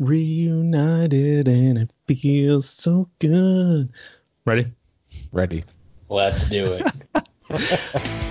reunited and it feels so good. Ready? Ready. Let's do it.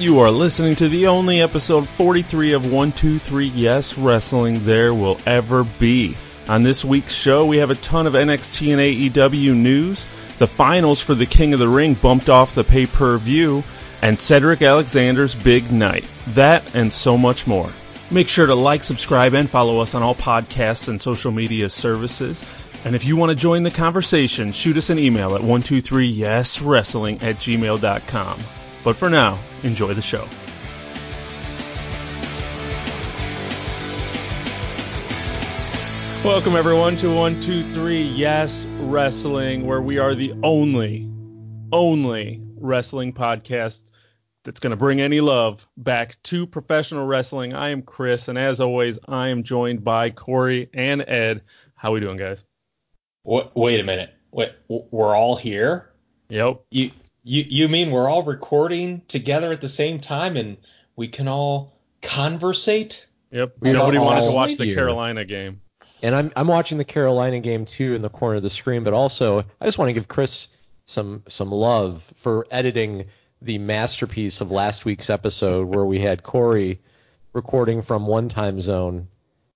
You are listening to the only episode 43 of 123 Yes Wrestling there will ever be. On this week's show, we have a ton of NXT and AEW news. The finals for the King of the Ring bumped off the pay per view, and Cedric Alexander's big night. That and so much more. Make sure to like, subscribe, and follow us on all podcasts and social media services. And if you want to join the conversation, shoot us an email at 123yeswrestling at gmail.com. But for now, enjoy the show. Welcome everyone to 123 Yes Wrestling, where we are the only, only wrestling podcast that's going to bring any love back to professional wrestling. I am Chris, and as always, I am joined by Corey and Ed. How are we doing, guys? What, wait a minute. Wait, we're all here? Yep. You you you mean we're all recording together at the same time and we can all conversate? Yep. We Nobody wanted to watch the. Carolina game. And I'm I'm watching the Carolina game too in the corner of the screen, but also I just want to give Chris some some love for editing the masterpiece of last week's episode where we had Corey recording from one time zone,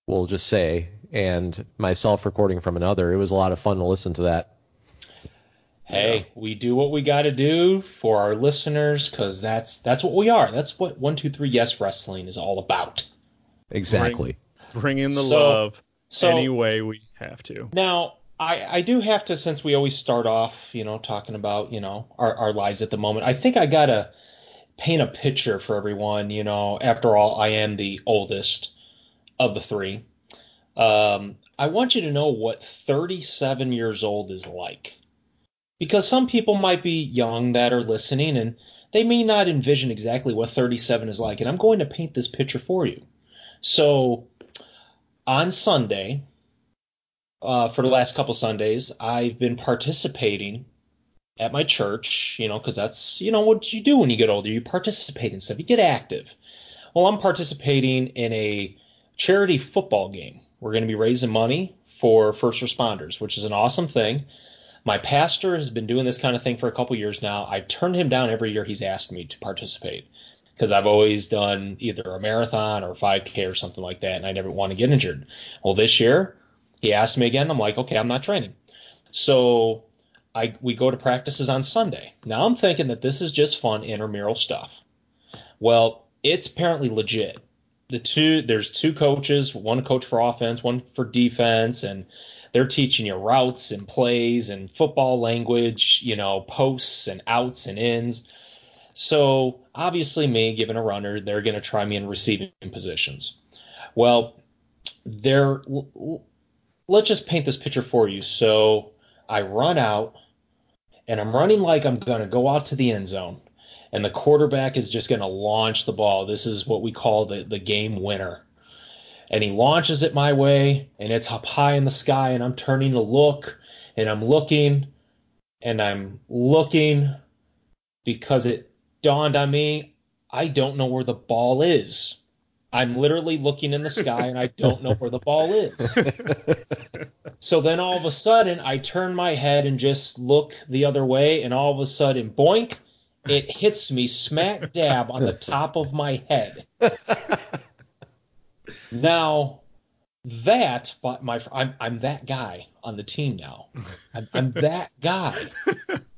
we'll just say, and myself recording from another. It was a lot of fun to listen to that. Hey, we do what we got to do for our listeners because that's that's what we are. That's what one two three yes wrestling is all about. Exactly. Bring in the So- love So any way we have to. now I I do have to since we always start off you know talking about you know our our lives at the moment. I think I gotta paint a picture for everyone. You know, after all, I am the oldest of the three. Um, I want you to know what 37 years old is like. Because some people might be young that are listening and they may not envision exactly what 37 is like. And I'm going to paint this picture for you. So on Sunday, uh, for the last couple Sundays, I've been participating at my church, you know, because that's, you know, what you do when you get older. You participate in stuff, you get active. Well, I'm participating in a charity football game. We're going to be raising money for first responders, which is an awesome thing. My pastor has been doing this kind of thing for a couple years now. I've turned him down every year he's asked me to participate because I've always done either a marathon or 5K or something like that, and I never want to get injured. Well, this year he asked me again. I'm like, okay, I'm not training. So I we go to practices on Sunday. Now I'm thinking that this is just fun intramural stuff. Well, it's apparently legit. The two there's two coaches, one coach for offense, one for defense, and they're teaching you routes and plays and football language, you know, posts and outs and ins. So obviously, me given a runner, they're going to try me in receiving positions. Well, l- let's just paint this picture for you. So I run out, and I'm running like I'm going to go out to the end zone, and the quarterback is just going to launch the ball. This is what we call the the game winner and he launches it my way and it's up high in the sky and I'm turning to look and I'm looking and I'm looking because it dawned on me I don't know where the ball is. I'm literally looking in the sky and I don't know where the ball is. So then all of a sudden I turn my head and just look the other way and all of a sudden boink it hits me smack dab on the top of my head. Now, that, but my, I'm, I'm that guy on the team now. I'm, I'm that guy.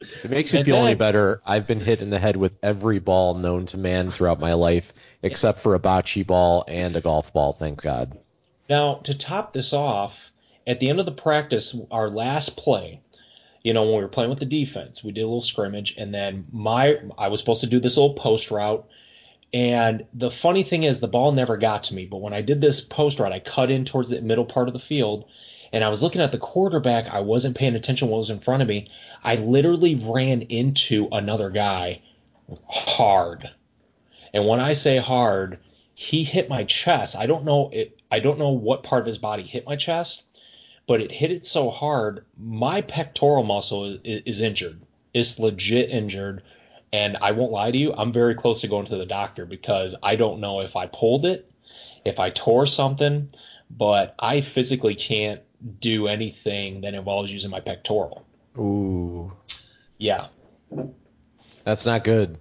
If it makes you And feel any better, I've been hit in the head with every ball known to man throughout my life, except for a bocce ball and a golf ball, thank God. Now, to top this off, at the end of the practice, our last play, you know, when we were playing with the defense, we did a little scrimmage, and then my I was supposed to do this little post route. And the funny thing is, the ball never got to me. But when I did this post route, I cut in towards the middle part of the field, and I was looking at the quarterback. I wasn't paying attention what was in front of me. I literally ran into another guy hard. And when I say hard, he hit my chest. I don't know it. I don't know what part of his body hit my chest, but it hit it so hard, my pectoral muscle is, is injured. It's legit injured. And I won't lie to you, I'm very close to going to the doctor because I don't know if I pulled it, if I tore something, but I physically can't do anything that involves using my pectoral. Ooh, Yeah. that's not good.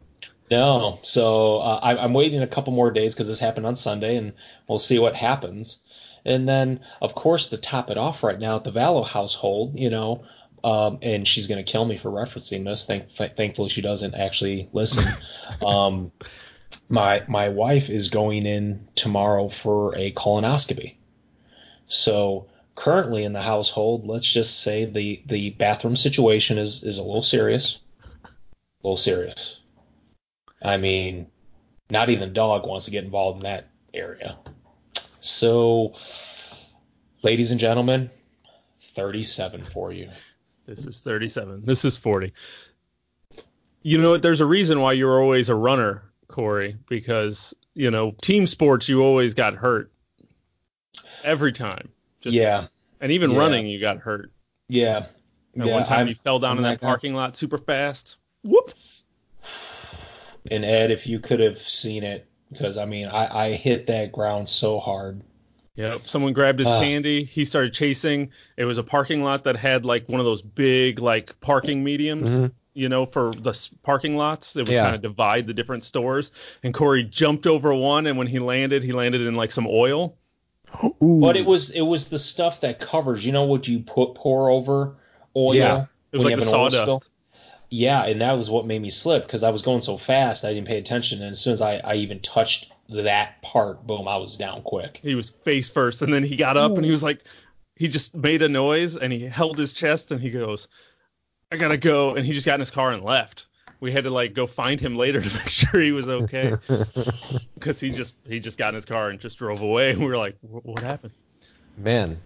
No. So uh, I, I'm waiting a couple more days because this happened on Sunday, and we'll see what happens. And then, of course, to top it off right now at the Vallow household, you know, um, and she's going to kill me for referencing this. Thank, thankfully, she doesn't actually listen. um, my my wife is going in tomorrow for a colonoscopy. So currently in the household, let's just say the the bathroom situation is is a little serious. A little serious. I mean, not even dog wants to get involved in that area. So, ladies and gentlemen, 37 for you. This is 37. This is 40. You know, there's a reason why you're always a runner, Corey, because, you know, team sports, you always got hurt every time. Just, yeah. And even Yeah. running, you got hurt. Yeah. Yeah, one time I'm- you fell down I'm in that that parking lot super fast. Whoop. And Ed, if you could have seen it, because I mean, I, I hit that ground so hard. Yep. Someone grabbed his Ah. candy. He started chasing. It was a parking lot that had like one of those big like parking mediums, Mhm. you know, for the parking lots. They would Yeah. kind of divide the different stores. And Corey jumped over one, and when he landed, he landed in like some oil. Ooh. But it was it was the stuff that covers. You know what you put pour over oil? Yeah. It was like the have an oil sawdust. Yeah, and that was what made me slip because I was going so fast I didn't pay attention. And as soon as I, I even touched that part, boom, I was down quick. He was face first, and then he got up and he was like, he just made a noise and he held his chest and he goes, "I gotta go," and he just got in his car and left. We had to like go find him later to make sure he was okay because he just he just got in his car and just drove away. And we were like, "What happened?" Man.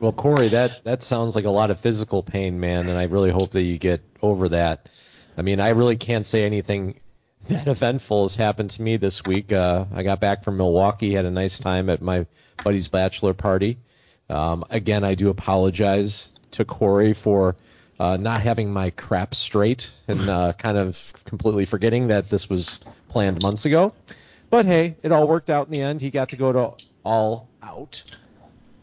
Well, Corey, that that sounds like a lot of physical pain, man, and I really hope that you get over that. I mean, I really can't say anything that eventful has happened to me this week. Uh, I got back from Milwaukee, had a nice time at my buddy's bachelor party. Um, again, I do apologize to Corey for uh, not having my crap straight and uh, kind of completely forgetting that this was planned months ago. But hey, it all worked out in the end. He got to go to All Out.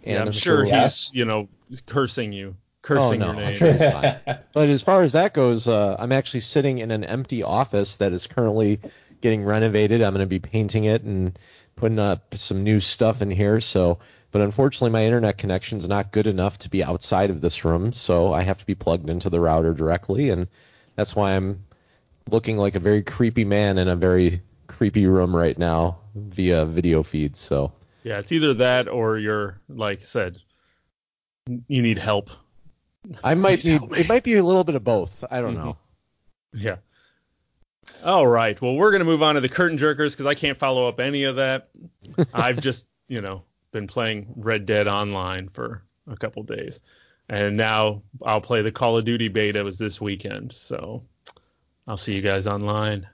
yeah, I'm I'm sure sure- he's Yes. you know cursing you, Oh cursing no, your name. sure it's fine. But as far as that goes, uh, I'm actually sitting in an empty office that is currently getting renovated. I'm going to be painting it and putting up some new stuff in here. So, but unfortunately, my internet connection is not good enough to be outside of this room, so I have to be plugged into the router directly, and that's why I'm looking like a very creepy man in a very creepy room right now via video feed. So. Yeah, it's either that or you're like I said, you need help. I might Please need. It might be a little bit of both. I don't Mhm. know. Yeah. All right. Well, we're going to move on to the curtain jerkers because I can't follow up any of that. I've just, you know, been playing Red Dead Online for a couple days. And now I'll play the Call of Duty beta was this weekend. So I'll see you guys online.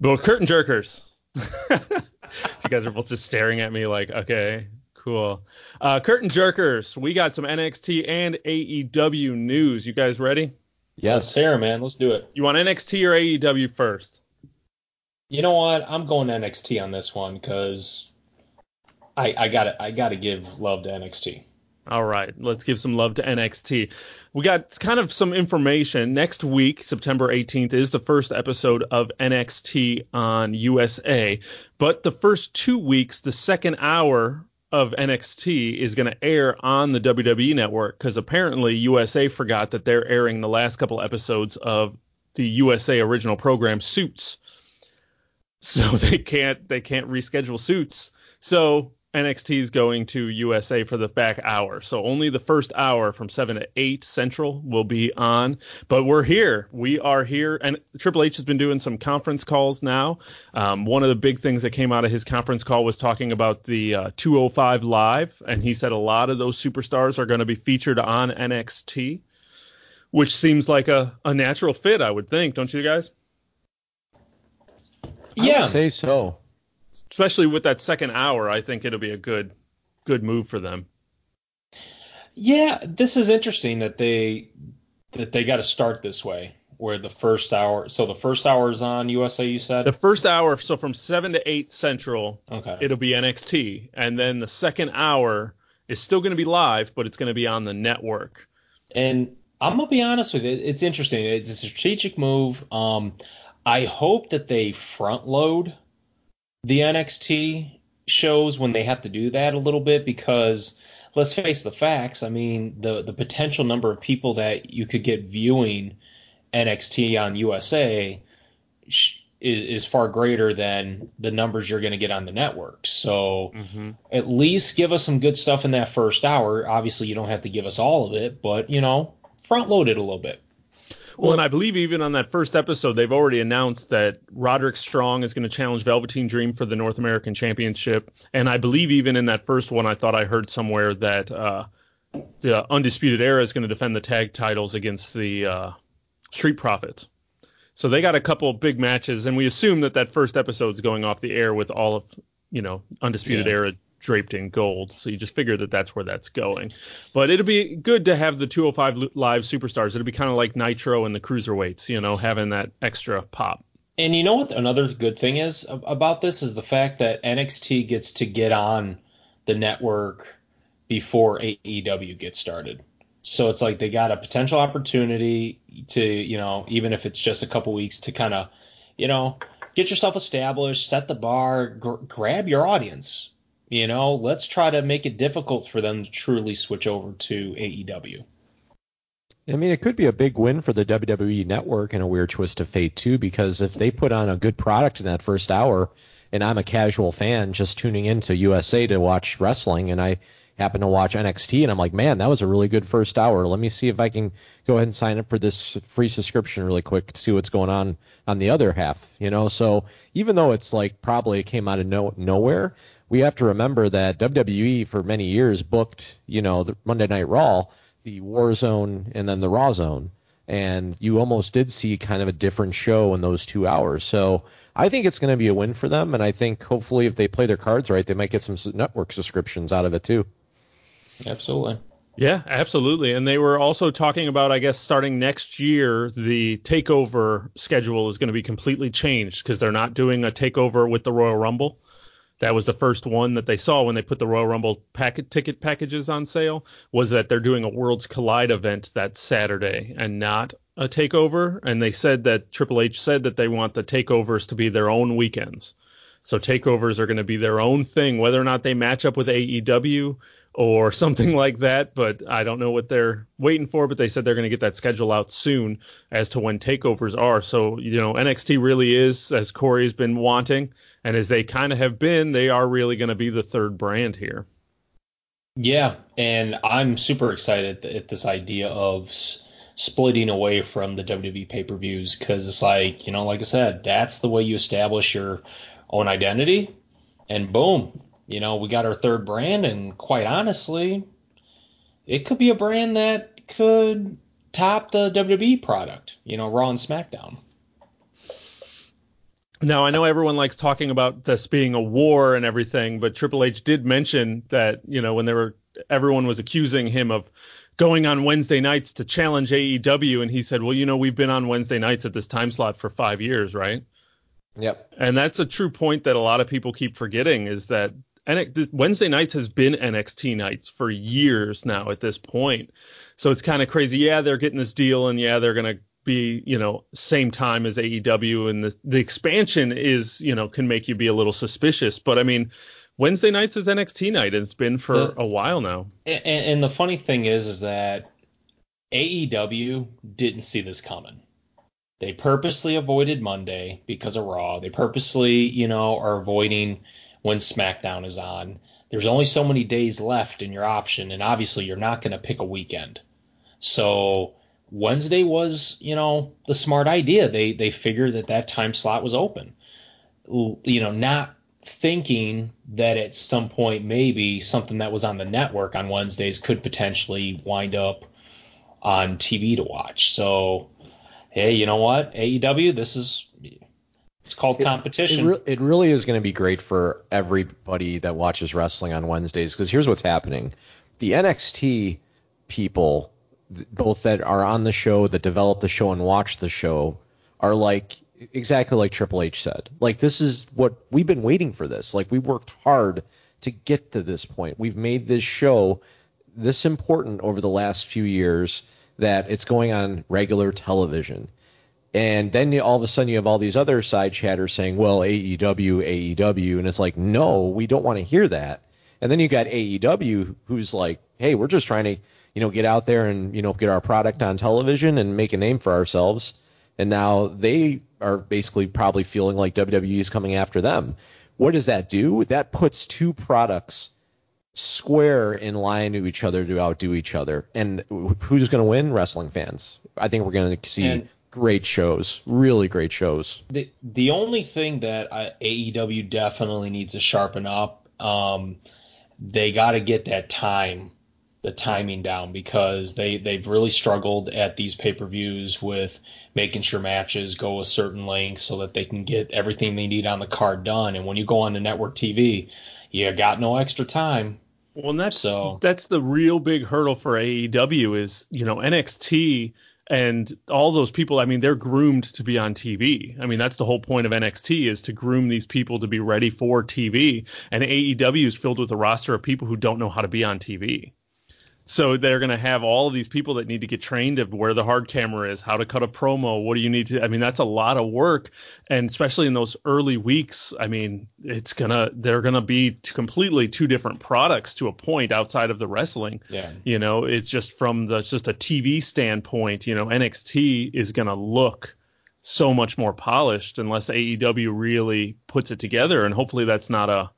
But curtain jerkers. you guys are both just staring at me like, okay, cool. Uh, curtain jerkers. We got some NXT and AEW news. You guys ready? Yes. it, man. Let's do it. You want NXT or AEW first? You know what? I'm going NXT on this one because I I got to I got to give love to NXT. All right, let's give some love to NXT. We got kind of some information. Next week, September 18th, is the first episode of NXT on USA. But the first two weeks, the second hour of NXT is going to air on the WWE network because apparently USA forgot that they're airing the last couple episodes of the USA original program Suits. So they can't they can't reschedule Suits. So NXT is going to USA for the back hour. So only the first hour from 7 to 8 Central will be on. But we're here. We are here. And Triple H has been doing some conference calls now. Um, one of the big things that came out of his conference call was talking about the uh, 205 Live. And he said a lot of those superstars are going to be featured on NXT, which seems like a, a natural fit, I would think. Don't you guys? I Yeah, would say so. Especially with that second hour, I think it'll be a good good move for them. yeah. This is interesting that they that they got to start this way, where the first hour. So the first hour is on USA. You said the first hour. So from seven to eight central, okay. it'll be NXT, and then the second hour is still going to be live, but it's going to be on the network. And I'm gonna be honest with you, it's interesting. It's a strategic move. Um, I hope that they front load the NXT shows when they have to do that a little bit because let's face the facts. I mean, the the potential number of people that you could get viewing NXT on USA is is far greater than the numbers you're going to get on the network. So mm-hmm. at least give us some good stuff in that first hour. Obviously, you don't have to give us all of it, but you know, front load it a little bit. Well, and I believe even on that first episode, they've already announced that Roderick Strong is going to challenge Velveteen Dream for the North American Championship. And I believe even in that first one, I thought I heard somewhere that uh, the Undisputed Era is going to defend the tag titles against the uh, Street Profits. So they got a couple big matches, and we assume that that first episode is going off the air with all of you know Undisputed yeah. Era draped in gold. So you just figure that that's where that's going. But it'll be good to have the 205 live superstars. It'll be kind of like Nitro and the cruiserweights, you know, having that extra pop. And you know what? Another good thing is about this is the fact that NXT gets to get on the network before AEW gets started. So it's like they got a potential opportunity to, you know, even if it's just a couple weeks to kind of, you know, get yourself established, set the bar, gr- grab your audience you know, let's try to make it difficult for them to truly switch over to AEW. I mean, it could be a big win for the WWE network in a weird twist of fate too, because if they put on a good product in that first hour, and I'm a casual fan just tuning into USA to watch wrestling, and I happen to watch NXT, and I'm like, man, that was a really good first hour. Let me see if I can go ahead and sign up for this free subscription really quick to see what's going on on the other half. You know, so even though it's like probably it came out of no, nowhere, we have to remember that WWE for many years booked, you know, the Monday Night Raw, the War Zone, and then the Raw Zone, and you almost did see kind of a different show in those two hours. So I think it's going to be a win for them, and I think hopefully if they play their cards right, they might get some network subscriptions out of it too. Absolutely. Yeah, absolutely. And they were also talking about, I guess, starting next year, the takeover schedule is going to be completely changed because they're not doing a takeover with the Royal Rumble. That was the first one that they saw when they put the Royal Rumble packet ticket packages on sale. Was that they're doing a Worlds Collide event that Saturday and not a takeover? And they said that Triple H said that they want the takeovers to be their own weekends. So takeovers are going to be their own thing, whether or not they match up with AEW or something like that. But I don't know what they're waiting for. But they said they're going to get that schedule out soon as to when takeovers are. So you know NXT really is, as Corey's been wanting, and as they kind of have been, they are really going to be the third brand here. Yeah, and I'm super excited at this idea of s- splitting away from the WWE pay per views because it's like, you know, like I said, that's the way you establish your own identity. And boom, you know, we got our third brand. And quite honestly, it could be a brand that could top the WWE product, you know, Raw and SmackDown. Now I know everyone likes talking about this being a war and everything, but Triple H did mention that you know when they were everyone was accusing him of going on Wednesday nights to challenge AEW, and he said, "Well, you know, we've been on Wednesday nights at this time slot for five years, right?" Yep. And that's a true point that a lot of people keep forgetting is that Wednesday nights has been NXT nights for years now at this point. So it's kind of crazy. Yeah, they're getting this deal, and yeah, they're gonna be you know same time as AEW and the the expansion is you know can make you be a little suspicious. But I mean Wednesday nights is NXT night. And it's been for the, a while now. And, and the funny thing is is that AEW didn't see this coming. They purposely avoided Monday because of Raw. They purposely you know are avoiding when SmackDown is on. There's only so many days left in your option and obviously you're not going to pick a weekend. So Wednesday was, you know, the smart idea. They they figured that that time slot was open. You know, not thinking that at some point maybe something that was on the network on Wednesdays could potentially wind up on TV to watch. So, hey, you know what? AEW, this is it's called competition. It, it, re- it really is going to be great for everybody that watches wrestling on Wednesdays because here's what's happening: the NXT people both that are on the show, that develop the show and watch the show, are like exactly like Triple H said. Like this is what we've been waiting for. This like we worked hard to get to this point. We've made this show this important over the last few years that it's going on regular television. And then all of a sudden you have all these other side chatters saying, well, AEW, AEW. And it's like, no, we don't want to hear that. And then you got AEW who's like, hey, we're just trying to, you know, get out there and, you know, get our product on television and make a name for ourselves. And now they are basically probably feeling like WWE is coming after them. What does that do? That puts two products square in line to each other to outdo each other. And who's going to win? Wrestling fans. I think we're going to see and great shows, really great shows. The the only thing that I, AEW definitely needs to sharpen up, um, they got to get that time, the timing down because they they've really struggled at these pay per views with making sure matches go a certain length so that they can get everything they need on the card done. And when you go on the network TV, you got no extra time. Well, and that's so, that's the real big hurdle for AEW is you know NXT and all those people. I mean, they're groomed to be on TV. I mean, that's the whole point of NXT is to groom these people to be ready for TV. And AEW is filled with a roster of people who don't know how to be on TV. So they're going to have all of these people that need to get trained of where the hard camera is, how to cut a promo, what do you need to I mean that's a lot of work and especially in those early weeks, I mean, it's going to they're going to be completely two different products to a point outside of the wrestling. Yeah. You know, it's just from the just a TV standpoint, you know, NXT is going to look so much more polished unless AEW really puts it together and hopefully that's not a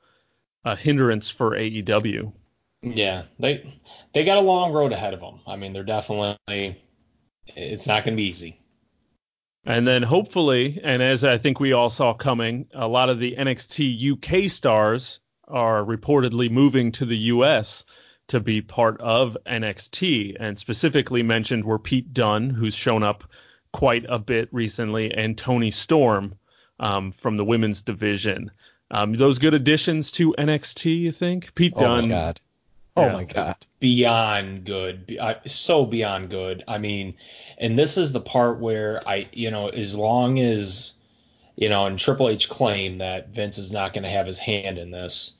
a hindrance for AEW. Yeah, they they got a long road ahead of them. I mean, they're definitely it's not going to be easy. And then hopefully, and as I think we all saw coming, a lot of the NXT UK stars are reportedly moving to the US to be part of NXT. And specifically mentioned were Pete Dunne, who's shown up quite a bit recently, and Toni Storm um, from the women's division. Um, those good additions to NXT, you think? Pete Dunne. Oh my God. Oh yeah. my god. Beyond good. So beyond good. I mean, and this is the part where I, you know, as long as, you know, and Triple H claimed that Vince is not going to have his hand in this,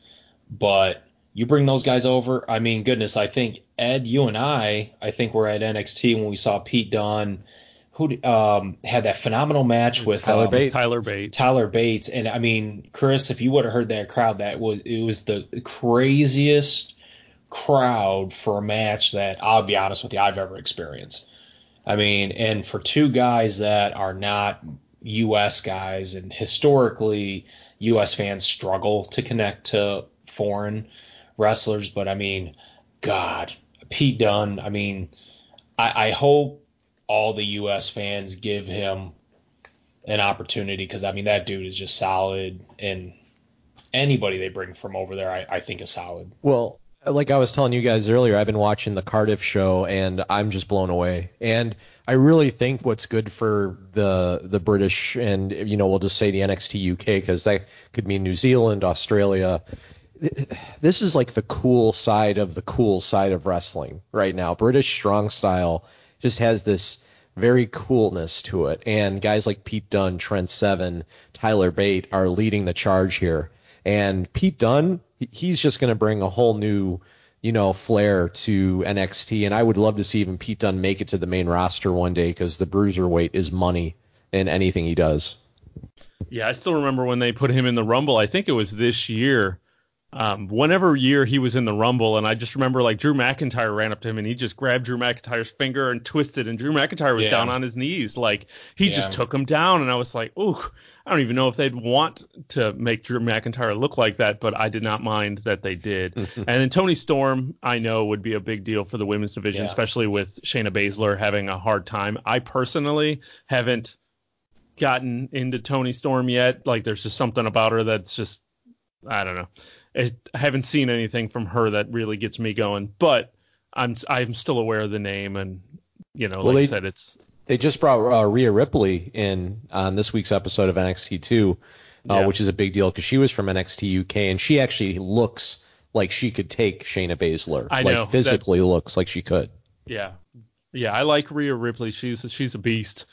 but you bring those guys over. I mean, goodness, I think Ed, you and I, I think we're at NXT when we saw Pete Dunne, who um, had that phenomenal match with Tyler um, Bates. Tyler Bates. Tyler Bates, and I mean, Chris, if you would have heard that crowd, that was it was the craziest crowd for a match that I'll be honest with you, I've ever experienced. I mean, and for two guys that are not U.S. guys, and historically, U.S. fans struggle to connect to foreign wrestlers, but I mean, God, Pete Dunne, I mean, I, I hope all the U.S. fans give him an opportunity because I mean that dude is just solid, and anybody they bring from over there, I, I think is solid. Well, like I was telling you guys earlier, I've been watching the Cardiff show and I'm just blown away. And I really think what's good for the the British and you know we'll just say the NXT UK because that could mean New Zealand, Australia. This is like the cool side of the cool side of wrestling right now. British strong style just has this very coolness to it, and guys like Pete Dunne, Trent Seven, Tyler Bate are leading the charge here. And Pete Dunne, he's just going to bring a whole new, you know, flair to NXT. And I would love to see even Pete Dunne make it to the main roster one day because the bruiserweight is money in anything he does. Yeah, I still remember when they put him in the Rumble. I think it was this year um, whenever year he was in the Rumble, and I just remember like Drew McIntyre ran up to him and he just grabbed Drew McIntyre's finger and twisted, and Drew McIntyre was yeah. down on his knees, like he yeah. just took him down, and I was like, ooh, I don't even know if they'd want to make Drew McIntyre look like that, but I did not mind that they did. and then Toni Storm, I know would be a big deal for the women's division, yeah. especially with Shayna Baszler having a hard time. I personally haven't gotten into Toni Storm yet. Like, there's just something about her that's just I don't know. I haven't seen anything from her that really gets me going, but I'm I'm still aware of the name, and you know, well, like they, I said, it's they just brought uh, Rhea Ripley in on this week's episode of NXT 2, uh, yeah. which is a big deal because she was from NXT UK, and she actually looks like she could take Shayna Baszler. I like, know physically looks like she could. Yeah, Yeah, I like Rhea Ripley. She's she's a beast.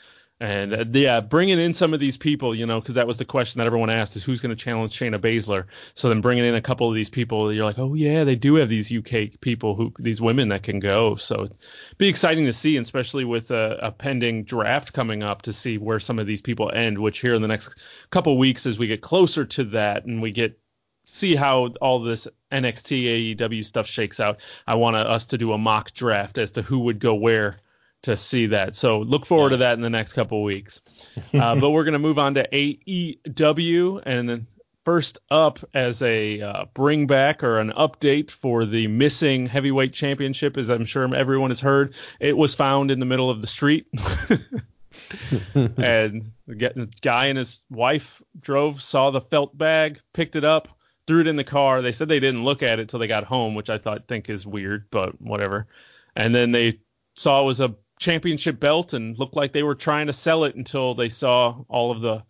And uh, yeah, bringing in some of these people, you know, because that was the question that everyone asked is who's going to challenge Shayna Baszler. So then bringing in a couple of these people, you're like, oh yeah, they do have these UK people who these women that can go. So it'd be exciting to see, especially with a, a pending draft coming up to see where some of these people end. Which here in the next couple weeks, as we get closer to that and we get see how all this NXT AEW stuff shakes out, I want us to do a mock draft as to who would go where to see that. So look forward to that in the next couple of weeks. Uh, but we're going to move on to AEW. And then first up, as a uh, bring back or an update for the missing heavyweight championship, as I'm sure everyone has heard, it was found in the middle of the street. and the guy and his wife drove, saw the felt bag, picked it up, threw it in the car. They said they didn't look at it till they got home, which I thought think is weird, but whatever. And then they saw it was a championship belt and looked like they were trying to sell it until they saw all of the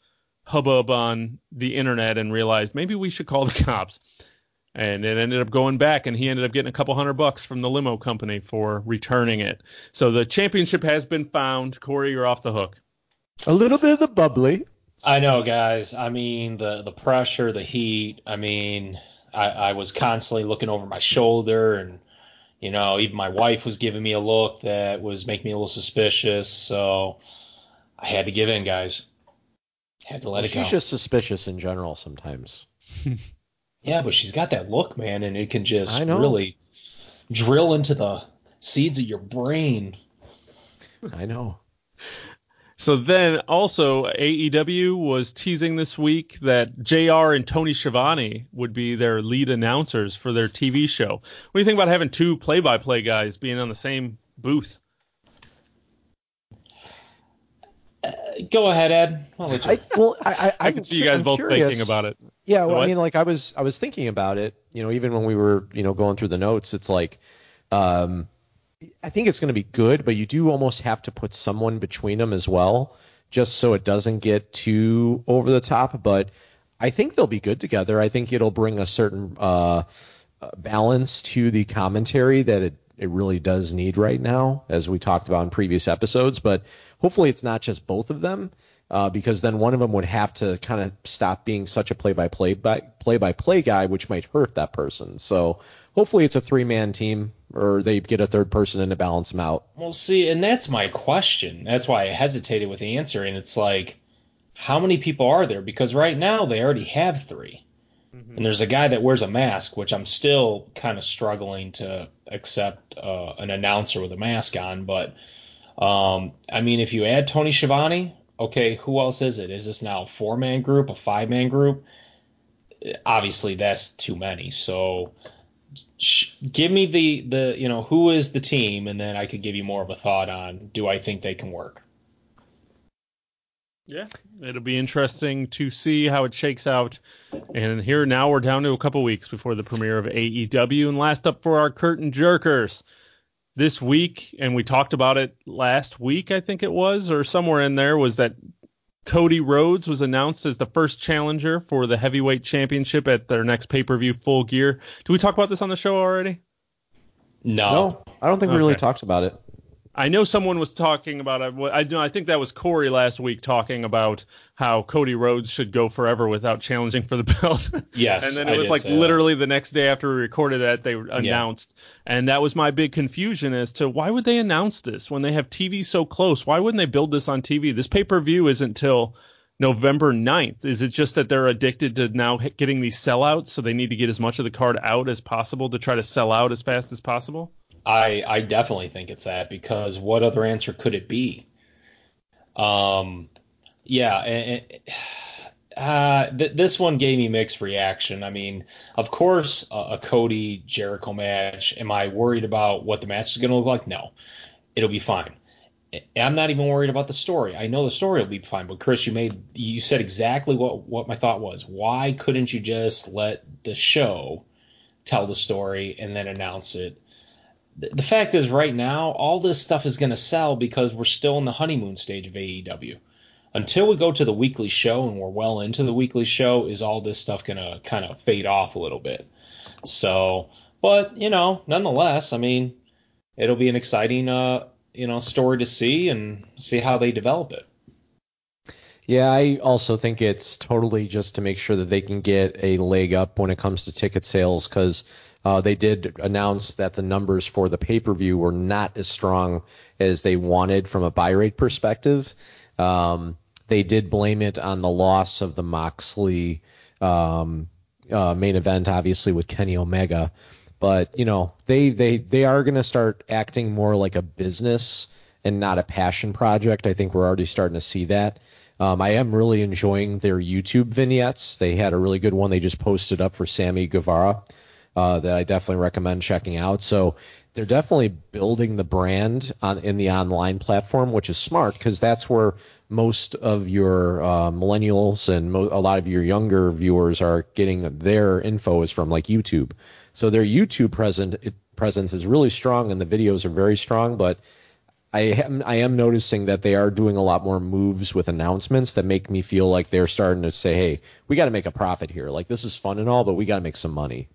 hubbub on the internet and realized maybe we should call the cops. And it ended up going back, and he ended up getting a couple hundred bucks from the limo company for returning it. So the championship has been found. Corey, you're off the hook. A little bit of the bubbly. I know, guys. I mean, the the pressure, the heat. I mean, I, I was constantly looking over my shoulder and you know, even my wife was giving me a look that was making me a little suspicious. So I had to give in, guys. Had to let well, it go. She's just suspicious in general sometimes. yeah, but she's got that look, man, and it can just really drill into the seeds of your brain. I know. So then also AEW was teasing this week that JR and Tony Schiavone would be their lead announcers for their TV show. What do you think about having two play-by-play guys being on the same booth? Uh, go ahead, Ed. I, well, I, I, I can see you guys I'm both curious. thinking about it. Yeah, well, I mean, like I was, I was thinking about it. You know, even when we were, you know, going through the notes, it's like, um, I think it's going to be good, but you do almost have to put someone between them as well, just so it doesn't get too over the top. But I think they'll be good together. I think it'll bring a certain uh, balance to the commentary that it, it really does need right now, as we talked about in previous episodes. But hopefully, it's not just both of them. Uh, because then one of them would have to kind of stop being such a play-by-play by play-by-play guy, which might hurt that person. So hopefully it's a three-man team or they get a third person in to balance them out. Well, see, and that's my question. That's why I hesitated with the answer. And it's like, how many people are there? Because right now they already have 3 mm-hmm. And there's a guy that wears a mask, which I'm still kind of struggling to accept uh, an announcer with a mask on. But um, I mean, if you add Tony Schiavone, okay, who else is it? Is this now a four man group, a five man group? Obviously, that's too many. So give me the the you know who is the team, and then I could give you more of a thought on do I think they can work. Yeah, it'll be interesting to see how it shakes out. And here now we're down to a couple weeks before the premiere of AEW. And last up for our curtain jerkers this week, and we talked about it last week, I think it was, or somewhere in there, was that Cody Rhodes was announced as the first challenger for the heavyweight championship at their next pay per view full gear. Do we talk about this on the show already? No. No, I don't think we really talked about it. I know someone was talking about I know I think that was Corey last week talking about how Cody Rhodes should go forever without challenging for the belt. Yes. and then it was like literally that. the next day after we recorded that they announced yeah. and that was my big confusion as to why would they announce this when they have TV so close? Why wouldn't they build this on TV? This pay-per-view isn't till November 9th. Is it just that they're addicted to now getting these sellouts so they need to get as much of the card out as possible to try to sell out as fast as possible? I I definitely think it's that because what other answer could it be? Um, yeah, and, uh, th- this one gave me mixed reaction. I mean, of course, a, a Cody Jericho match. Am I worried about what the match is going to look like? No, it'll be fine. I'm not even worried about the story. I know the story will be fine. But Chris, you made you said exactly what what my thought was. Why couldn't you just let the show tell the story and then announce it the fact is, right now, all this stuff is going to sell because we're still in the honeymoon stage of AEW. Until we go to the weekly show and we're well into the weekly show, is all this stuff going to kind of fade off a little bit. So, but, you know, nonetheless, I mean, it'll be an exciting uh, you know story to see and see how they develop it. Yeah, I also think it's totally just to make sure that they can get a leg up when it comes to ticket sales because uh, they did announce that the numbers for the pay per view were not as strong as they wanted from a buy rate perspective. Um, they did blame it on the loss of the Moxley um, uh, main event, obviously with Kenny Omega. But you know, they they they are going to start acting more like a business and not a passion project. I think we're already starting to see that. Um, I am really enjoying their YouTube vignettes. They had a really good one they just posted up for Sammy Guevara uh, that I definitely recommend checking out. So they're definitely building the brand on in the online platform, which is smart because that's where most of your uh, millennials and mo- a lot of your younger viewers are getting their info is from like YouTube. So their YouTube present presence is really strong, and the videos are very strong, but I am I am noticing that they are doing a lot more moves with announcements that make me feel like they're starting to say, "Hey, we got to make a profit here. Like this is fun and all, but we got to make some money."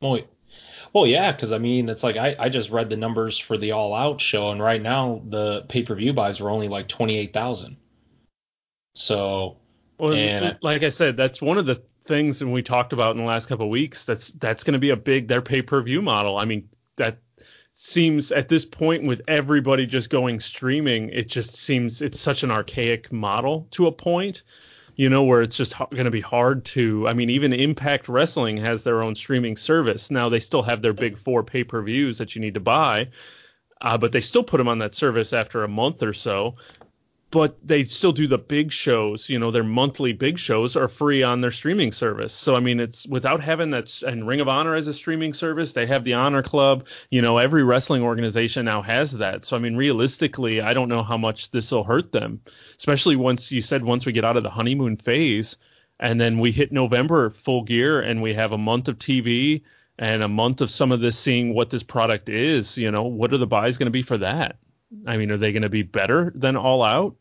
Well, well, yeah, because I mean, it's like I, I just read the numbers for the All Out show, and right now the pay per view buys were only like twenty eight thousand. So, well, and like I said, that's one of the things and we talked about in the last couple of weeks. That's that's going to be a big their pay per view model. I mean, that seems at this point with everybody just going streaming, it just seems it's such an archaic model to a point, you know, where it's just going to be hard to. I mean, even Impact Wrestling has their own streaming service. Now they still have their big four pay per views that you need to buy. Uh, but they still put them on that service after a month or so but they still do the big shows. You know, their monthly big shows are free on their streaming service. So I mean, it's without having that and Ring of Honor as a streaming service. They have the Honor Club. You know, every wrestling organization now has that. So I mean, realistically, I don't know how much this will hurt them, especially once you said once we get out of the honeymoon phase, and then we hit November full gear, and we have a month of TV and a month of some of this seeing what this product is. You know, what are the buys going to be for that? I mean, are they going to be better than All Out?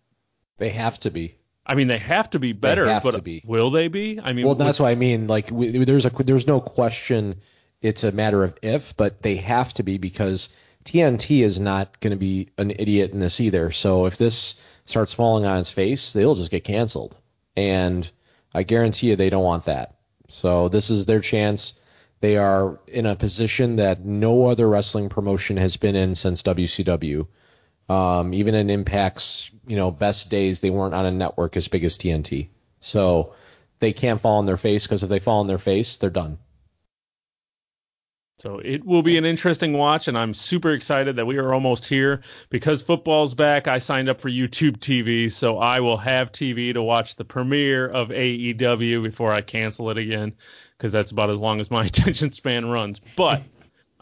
They have to be. I mean, they have to be better, but be. will they be? I mean, well, that's what I mean. Like, we, there's a there's no question. It's a matter of if, but they have to be because TNT is not going to be an idiot in this either. So if this starts falling on its face, they'll just get canceled, and I guarantee you they don't want that. So this is their chance. They are in a position that no other wrestling promotion has been in since WCW. Um, even in Impact's you know best days, they weren't on a network as big as TNT. So they can't fall on their face because if they fall on their face, they're done. So it will be an interesting watch, and I'm super excited that we are almost here because football's back. I signed up for YouTube TV, so I will have TV to watch the premiere of AEW before I cancel it again because that's about as long as my attention span runs. But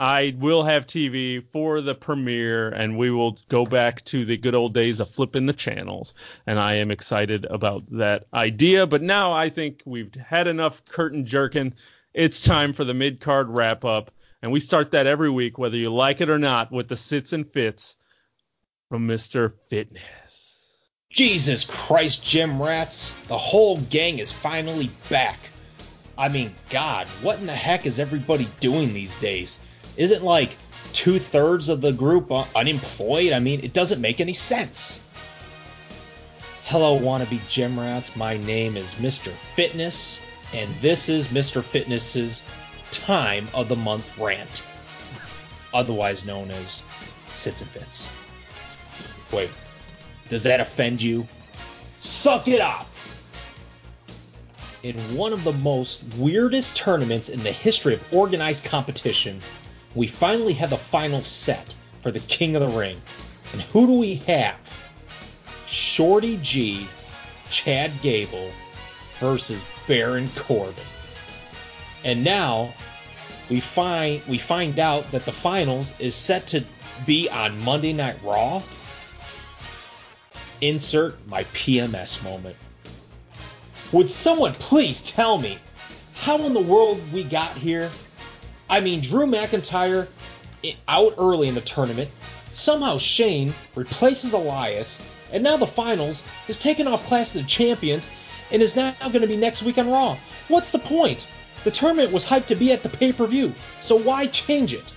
I will have TV for the premiere, and we will go back to the good old days of flipping the channels. And I am excited about that idea. But now I think we've had enough curtain jerking. It's time for the mid card wrap up. And we start that every week, whether you like it or not, with the sits and fits from Mr. Fitness. Jesus Christ, gym rats. The whole gang is finally back. I mean, God, what in the heck is everybody doing these days? Isn't like two thirds of the group unemployed? I mean, it doesn't make any sense. Hello, wannabe gym rats. My name is Mr. Fitness, and this is Mr. Fitness's time of the month rant, otherwise known as Sits and Fits. Wait, does that offend you? Suck it up! In one of the most weirdest tournaments in the history of organized competition, we finally have the final set for the King of the Ring. And who do we have? Shorty G, Chad Gable versus Baron Corbin. And now we find we find out that the finals is set to be on Monday Night Raw. Insert my PMS moment. Would someone please tell me how in the world we got here I mean, Drew McIntyre out early in the tournament. Somehow Shane replaces Elias, and now the finals is taken off Clash of the Champions and is now going to be next week on Raw. What's the point? The tournament was hyped to be at the pay per view, so why change it?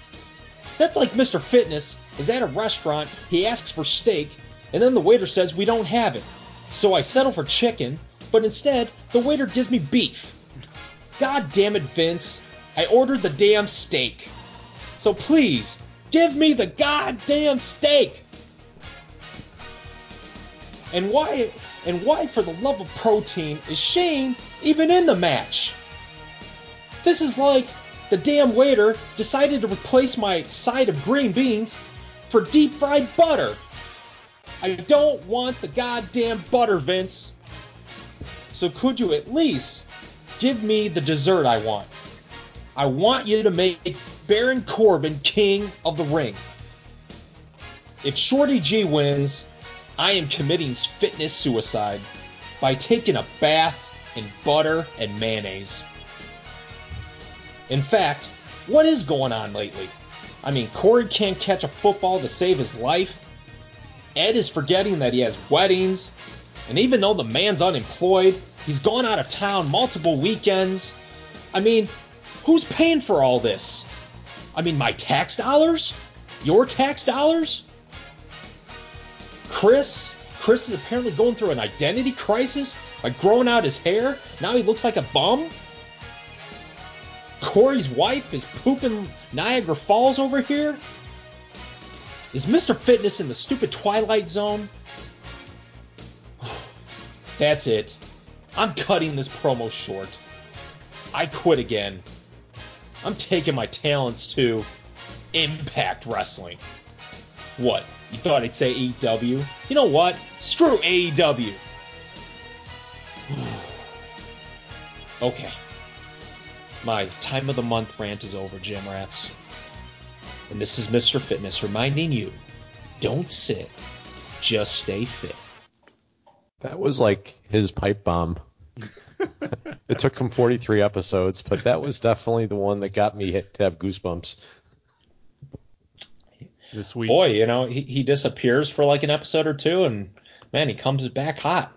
That's like Mr. Fitness is at a restaurant, he asks for steak, and then the waiter says we don't have it. So I settle for chicken, but instead, the waiter gives me beef. God damn it, Vince. I ordered the damn steak. So please, give me the goddamn steak. And why and why for the love of protein is Shane even in the match? This is like the damn waiter decided to replace my side of green beans for deep fried butter. I don't want the goddamn butter, Vince. So could you at least give me the dessert I want? I want you to make Baron Corbin king of the ring. If Shorty G wins, I am committing fitness suicide by taking a bath in butter and mayonnaise. In fact, what is going on lately? I mean, Corey can't catch a football to save his life. Ed is forgetting that he has weddings. And even though the man's unemployed, he's gone out of town multiple weekends. I mean, who's paying for all this? I mean, my tax dollars? Your tax dollars? Chris? Chris is apparently going through an identity crisis by growing out his hair. Now he looks like a bum. Corey's wife is pooping Niagara Falls over here. Is Mr. Fitness in the stupid Twilight Zone? That's it. I'm cutting this promo short. I quit again. I'm taking my talents to Impact Wrestling. What? You thought I'd say AEW? You know what? Screw AEW. okay. My time of the month rant is over, Gym Rats. And this is Mr. Fitness reminding you don't sit, just stay fit. That was like his pipe bomb. it took him 43 episodes, but that was definitely the one that got me hit to have goosebumps. This week, Boy, you know, he, he disappears for like an episode or two, and man, he comes back hot.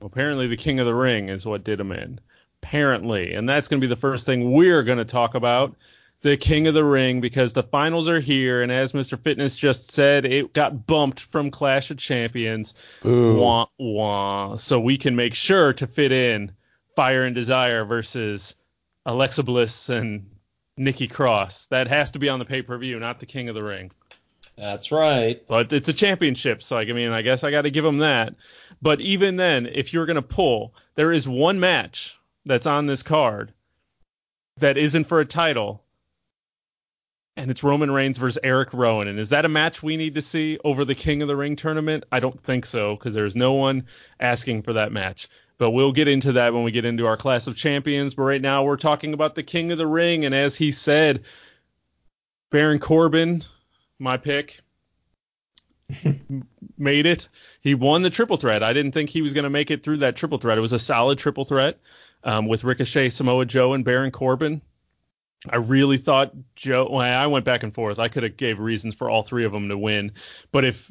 apparently the King of the Ring is what did him in. Apparently, and that's going to be the first thing we're going to talk about. The King of the Ring, because the finals are here, and as Mr. Fitness just said, it got bumped from Clash of Champions. Ooh. Wah, wah. So we can make sure to fit in Fire and Desire versus Alexa Bliss and Nikki Cross. That has to be on the pay per view, not the King of the Ring. That's right. But it's a championship, so I mean, I guess I got to give them that. But even then, if you're going to pull, there is one match that's on this card that isn't for a title, and it's Roman Reigns versus Eric Rowan. And is that a match we need to see over the King of the Ring tournament? I don't think so, because there's no one asking for that match. But we'll get into that when we get into our Clash of Champions. But right now, we're talking about the King of the Ring, and as he said, Baron Corbin, my pick, made it. He won the triple threat. I didn't think he was going to make it through that triple threat. It was a solid triple threat um, with Ricochet, Samoa Joe, and Baron Corbin. I really thought Joe. Well, I went back and forth. I could have gave reasons for all three of them to win, but if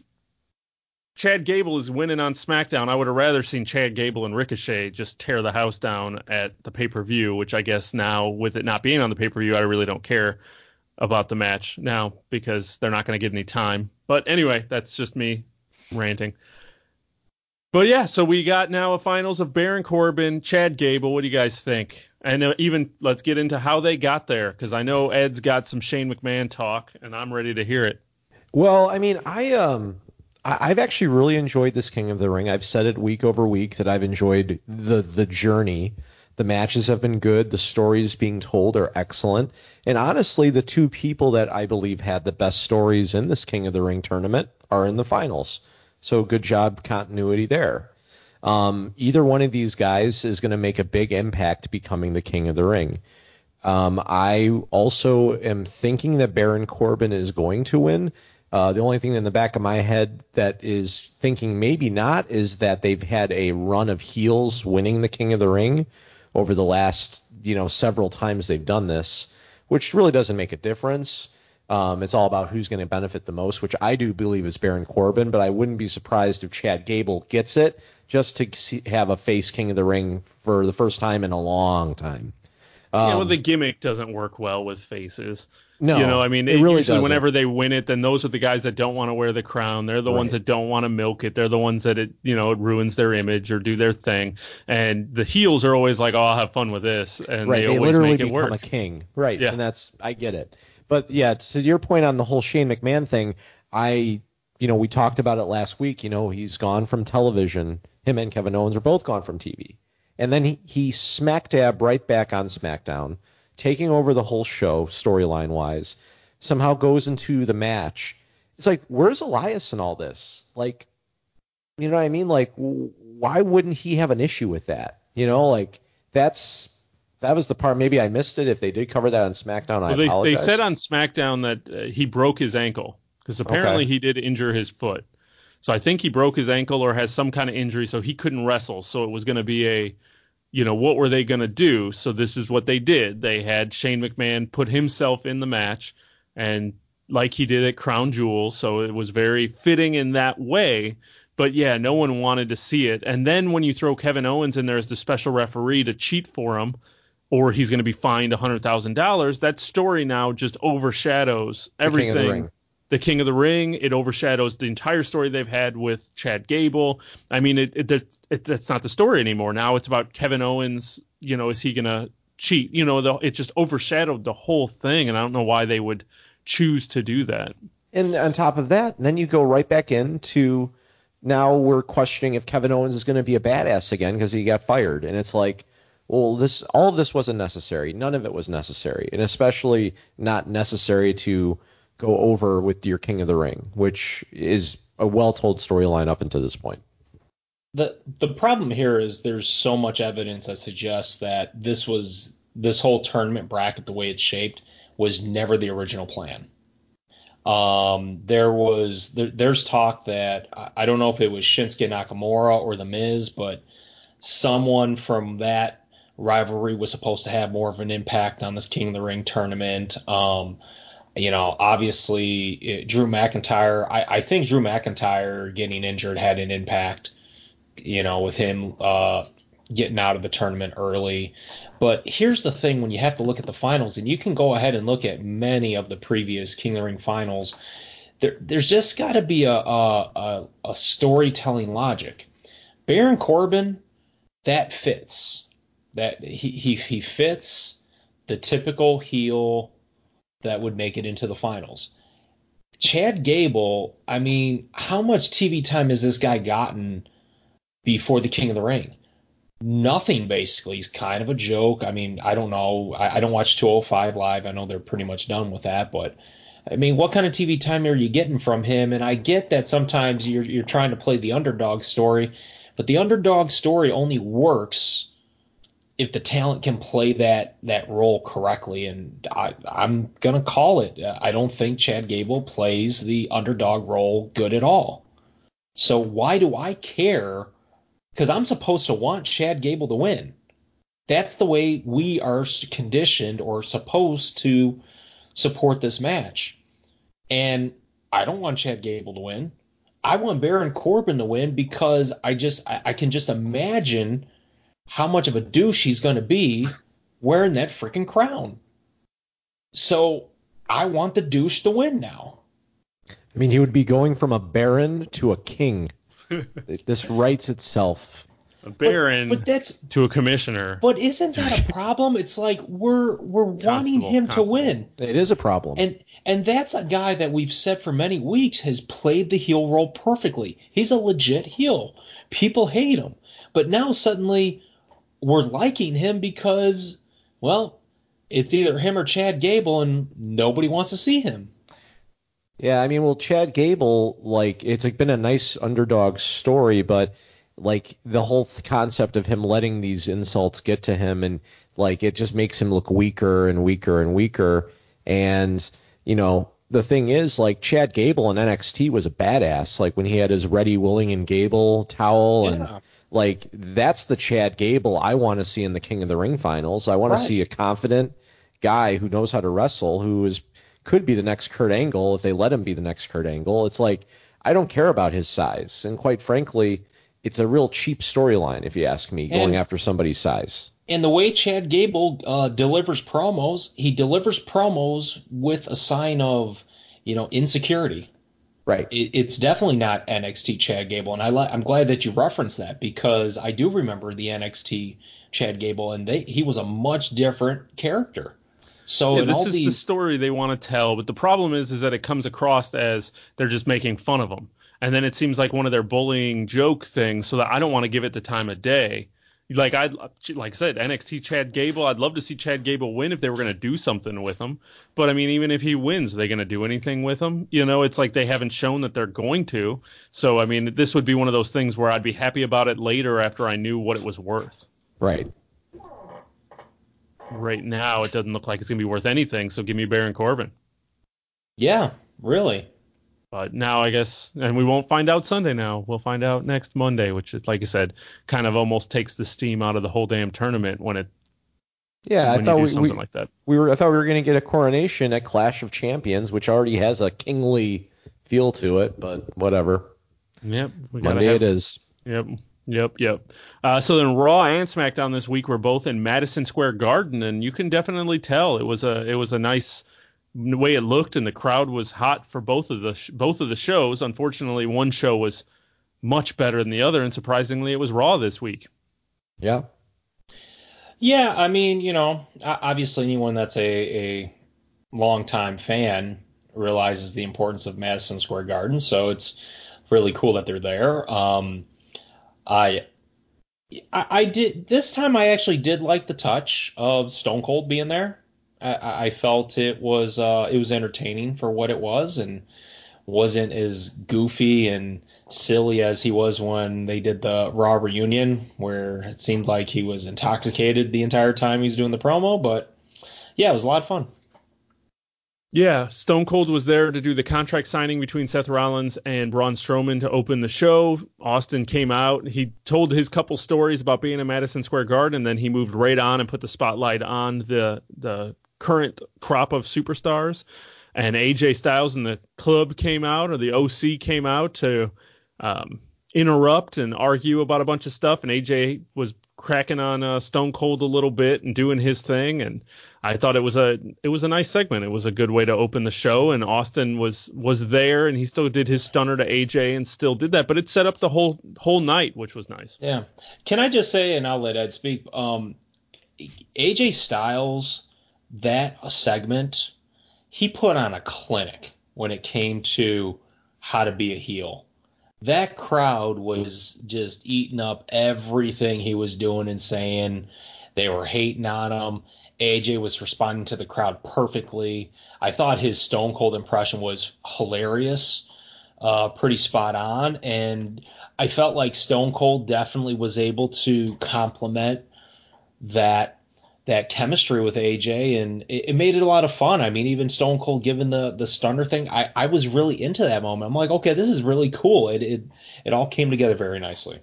Chad Gable is winning on SmackDown, I would have rather seen Chad Gable and Ricochet just tear the house down at the pay per view. Which I guess now, with it not being on the pay per view, I really don't care about the match now because they're not going to get any time. But anyway, that's just me ranting. But yeah, so we got now a finals of Baron Corbin, Chad Gable. What do you guys think? And uh, even let's get into how they got there because I know Ed's got some Shane McMahon talk, and I'm ready to hear it. Well, I mean, I um, I, I've actually really enjoyed this King of the Ring. I've said it week over week that I've enjoyed the the journey. The matches have been good. The stories being told are excellent. And honestly, the two people that I believe had the best stories in this King of the Ring tournament are in the finals. So good job continuity there. Um, either one of these guys is going to make a big impact becoming the King of the Ring. Um, I also am thinking that Baron Corbin is going to win. Uh, the only thing in the back of my head that is thinking maybe not is that they've had a run of heels winning the King of the Ring over the last, you know, several times they've done this, which really doesn't make a difference. Um, it's all about who's going to benefit the most, which I do believe is Baron Corbin, but I wouldn't be surprised if Chad Gable gets it just to see, have a face King of the Ring for the first time in a long time. yeah, Um, well, the gimmick doesn't work well with faces. No, you know, I mean, it really usually doesn't. whenever they win it, then those are the guys that don't want to wear the crown. They're the ones that don't want to milk it. They're the ones that it, you know, it ruins their image or do their thing. And the heels are always like, "Oh, I'll have fun with this," and right, they, they, always literally make it become work. a king. Right, Yeah. and that's I get it. But yeah, to your point on the whole Shane McMahon thing, I, you know, we talked about it last week. You know, he's gone from television. Him and Kevin Owens are both gone from TV, and then he he smack dab right back on SmackDown, taking over the whole show storyline wise. Somehow goes into the match. It's like, where's Elias in all this? Like, you know what I mean? Like, why wouldn't he have an issue with that? You know, like that's that was the part. Maybe I missed it. If they did cover that on SmackDown, I Well, they, they apologize. said on SmackDown that uh, he broke his ankle because apparently Okay. he did injure his foot. So I think he broke his ankle or has some kind of injury, so he couldn't wrestle. So it was going to be a, you know, what were they going to do? So this is what they did. They had Shane McMahon put himself in the match, and like he did at Crown Jewel, so it was very fitting in that way. But yeah, no one wanted to see it. And then when you throw Kevin Owens in there as the special referee to cheat for him, or he's going to be fined $100,000, that story now just overshadows King of the everything. The King of the Ring. It overshadows the entire story they've had with Chad Gable. I mean, it, it, it, it that's not the story anymore. Now it's about Kevin Owens. You know, is he going to cheat? You know, the, it just overshadowed the whole thing, and I don't know why they would choose to do that. And on top of that, then you go right back into now we're questioning if Kevin Owens is going to be a badass again because he got fired, and it's like, well, this all of this wasn't necessary. None of it was necessary, and especially not necessary to go over with your King of the Ring, which is a well-told storyline up until this point. the the problem here is there's so much evidence that suggests that this was this whole tournament bracket the way it's shaped was never the original plan. Um, there was there, there's talk that I- I don't know if it was Shinsuke Nakamura or The Miz, but someone from that rivalry was supposed to have more of an impact on this King of the Ring tournament. Um, you know, obviously it, Drew McIntyre. I, I think Drew McIntyre getting injured had an impact. You know, with him uh, getting out of the tournament early. But here's the thing: when you have to look at the finals, and you can go ahead and look at many of the previous King of the Ring finals, there, there's just got to be a, a, a, a storytelling logic. Baron Corbin, that fits. That he, he he fits the typical heel that would make it into the finals. Chad Gable, I mean, how much TV time has this guy gotten before the King of the Ring? Nothing, basically. He's kind of a joke. I mean, I don't know. I, I don't watch 205 Live. I know they're pretty much done with that, but I mean, what kind of TV time are you getting from him? And I get that sometimes you're you're trying to play the underdog story, but the underdog story only works if the talent can play that that role correctly. And I, I'm gonna call it. I don't think Chad Gable plays the underdog role good at all. So why do I care? Because I'm supposed to want Chad Gable to win. That's the way we are conditioned or supposed to support this match. And I don't want Chad Gable to win. I want Baron Corbin to win because I just I, I can just imagine how much of a douche he's going to be wearing that freaking crown. So I want the douche to win now. I mean, he would be going from a baron to a king. this writes itself. A Baron But, but that's to a commissioner. but isn't that a problem? It's like we're we're wanting him constable. to win. It is a problem. And and that's a guy that we've said for many weeks has played the heel role perfectly. He's a legit heel. People hate him. But now suddenly we're liking him because well, it's either him or Chad Gable and nobody wants to see him. Yeah, I mean, well, Chad Gable, like, it's like been a nice underdog story, but like the whole th- concept of him letting these insults get to him, and like it just makes him look weaker and weaker and weaker. And you know, the thing is, like, Chad Gable in NXT was a badass. Like when he had his Ready, Willing, and Gable towel, Yeah. and like that's the Chad Gable I want to see in the King of the Ring finals. I want Right. to see a confident guy who knows how to wrestle, who is could be the next Kurt Angle if they let him be the next Kurt Angle. It's like I don't care about his size, and quite frankly, it's a real cheap storyline if you ask me, going And- after somebody's size. And the way Chad Gable uh, delivers promos, he delivers promos with a sign of, you know, insecurity. Right. It, it's definitely not NXT Chad Gable, and I li- I'm glad that you referenced that because I do remember the NXT Chad Gable, and they he was a much different character. So Yeah, in this all is the story they want to tell, but the problem is, is that it comes across as they're just making fun of them, and then it seems like one of their bullying joke things. So that I don't want to give it the time of day. Like I, like I said, NXT Chad Gable. I'd love to see Chad Gable win if they were going to do something with him. But I mean, even if he wins, are they going to do anything with him? You know, it's like they haven't shown that they're going to. So I mean, this would be one of those things where I'd be happy about it later after I knew what it was worth. Right. Right now, it doesn't look like it's going to be worth anything. So give me Baron Corbin. yeah, really. But now I guess, and we won't find out Sunday now. We'll find out next Monday, which is, like I said, kind of almost takes the steam out of the whole damn tournament when it Yeah, I thought we, something we, like that. we were I thought we were going to get a coronation at Clash of Champions, which already has a kingly feel to it, but whatever. Yep, Monday have- it is. Yep, yep, yep. Uh, so then Raw and SmackDown this week were both in Madison Square Garden, and you can definitely tell it was a it was a nice way it looked, and the crowd was hot for both of the sh- both of the shows. Unfortunately, one show was much better than the other, and surprisingly, it was Raw this week. Yeah. Yeah, I mean, you know, obviously anyone that's a, a longtime fan realizes the importance of Madison Square Garden, so it's really cool that they're there. Um, I, I, I did this time. I actually did like the touch of Stone Cold being there. I, I felt it was uh, it was entertaining for what it was, and wasn't as goofy and silly as he was when they did the Raw reunion, where it seemed like he was intoxicated the entire time he was doing the promo. But yeah, it was a lot of fun. Yeah, Stone Cold was there to do the contract signing between Seth Rollins and Braun Strowman to open the show. Austin came out. He told his couple stories about being in Madison Square Garden, and then he moved right on and put the spotlight on the the current crop of superstars. And AJ Styles and the club came out, or the OC came out to um, interrupt and argue about a bunch of stuff. And AJ was cracking on uh, Stone Cold a little bit and doing his thing. And I thought it was a it was a nice segment. It was a good way to open the show. And Austin was was there, and he still did his stunner to AJ and still did that. But it set up the whole whole night, which was nice. Yeah. Can I just say, and I'll let Ed speak. Um, AJ Styles, that segment, he put on a clinic when it came to how to be a heel. That crowd was just eating up everything he was doing and saying. They were hating on him. AJ was responding to the crowd perfectly. I thought his Stone Cold impression was hilarious, uh, pretty spot on, and I felt like Stone Cold definitely was able to complement that that chemistry with AJ, and it, it made it a lot of fun. I mean, even Stone Cold given the the stunner thing, I, I was really into that moment. I'm like, okay, this is really cool. It it it all came together very nicely.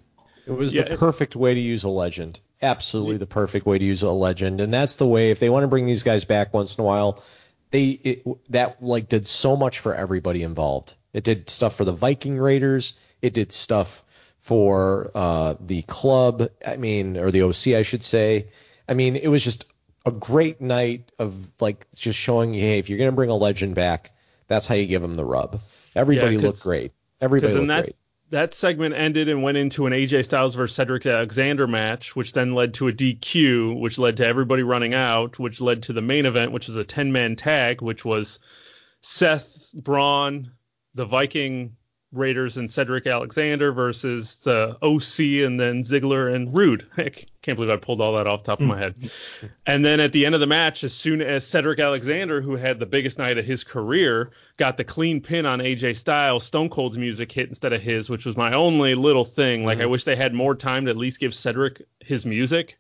It was Yeah, the it- perfect way to use a legend. Absolutely the perfect way to use a legend. And that's the way if they want to bring these guys back once in a while, they it, that like did so much for everybody involved. It did stuff for the Viking Raiders, it did stuff for uh, the club, I mean, or the OC I should say. I mean, it was just a great night of like just showing, you, hey, if you're going to bring a legend back, that's how you give them the rub. Everybody 'cause- looked great. Everybody looked that great. that segment ended and went into an AJ Styles versus Cedric Alexander match, which then led to a DQ, which led to everybody running out, which led to the main event, which was a ten man tag, which was Seth, Braun, the Viking Raiders, and Cedric Alexander versus the OC, and then Ziggler and Roode. I can't believe I pulled all that off the top of my head. Hmm. And then at the end of the match, as soon as Cedric Alexander, who had the biggest night of his career, got the clean pin on AJ Styles, Stone Cold's music hit instead of his, which was my only little thing. Like, I hmm. wish they had more time to at least give Cedric his music.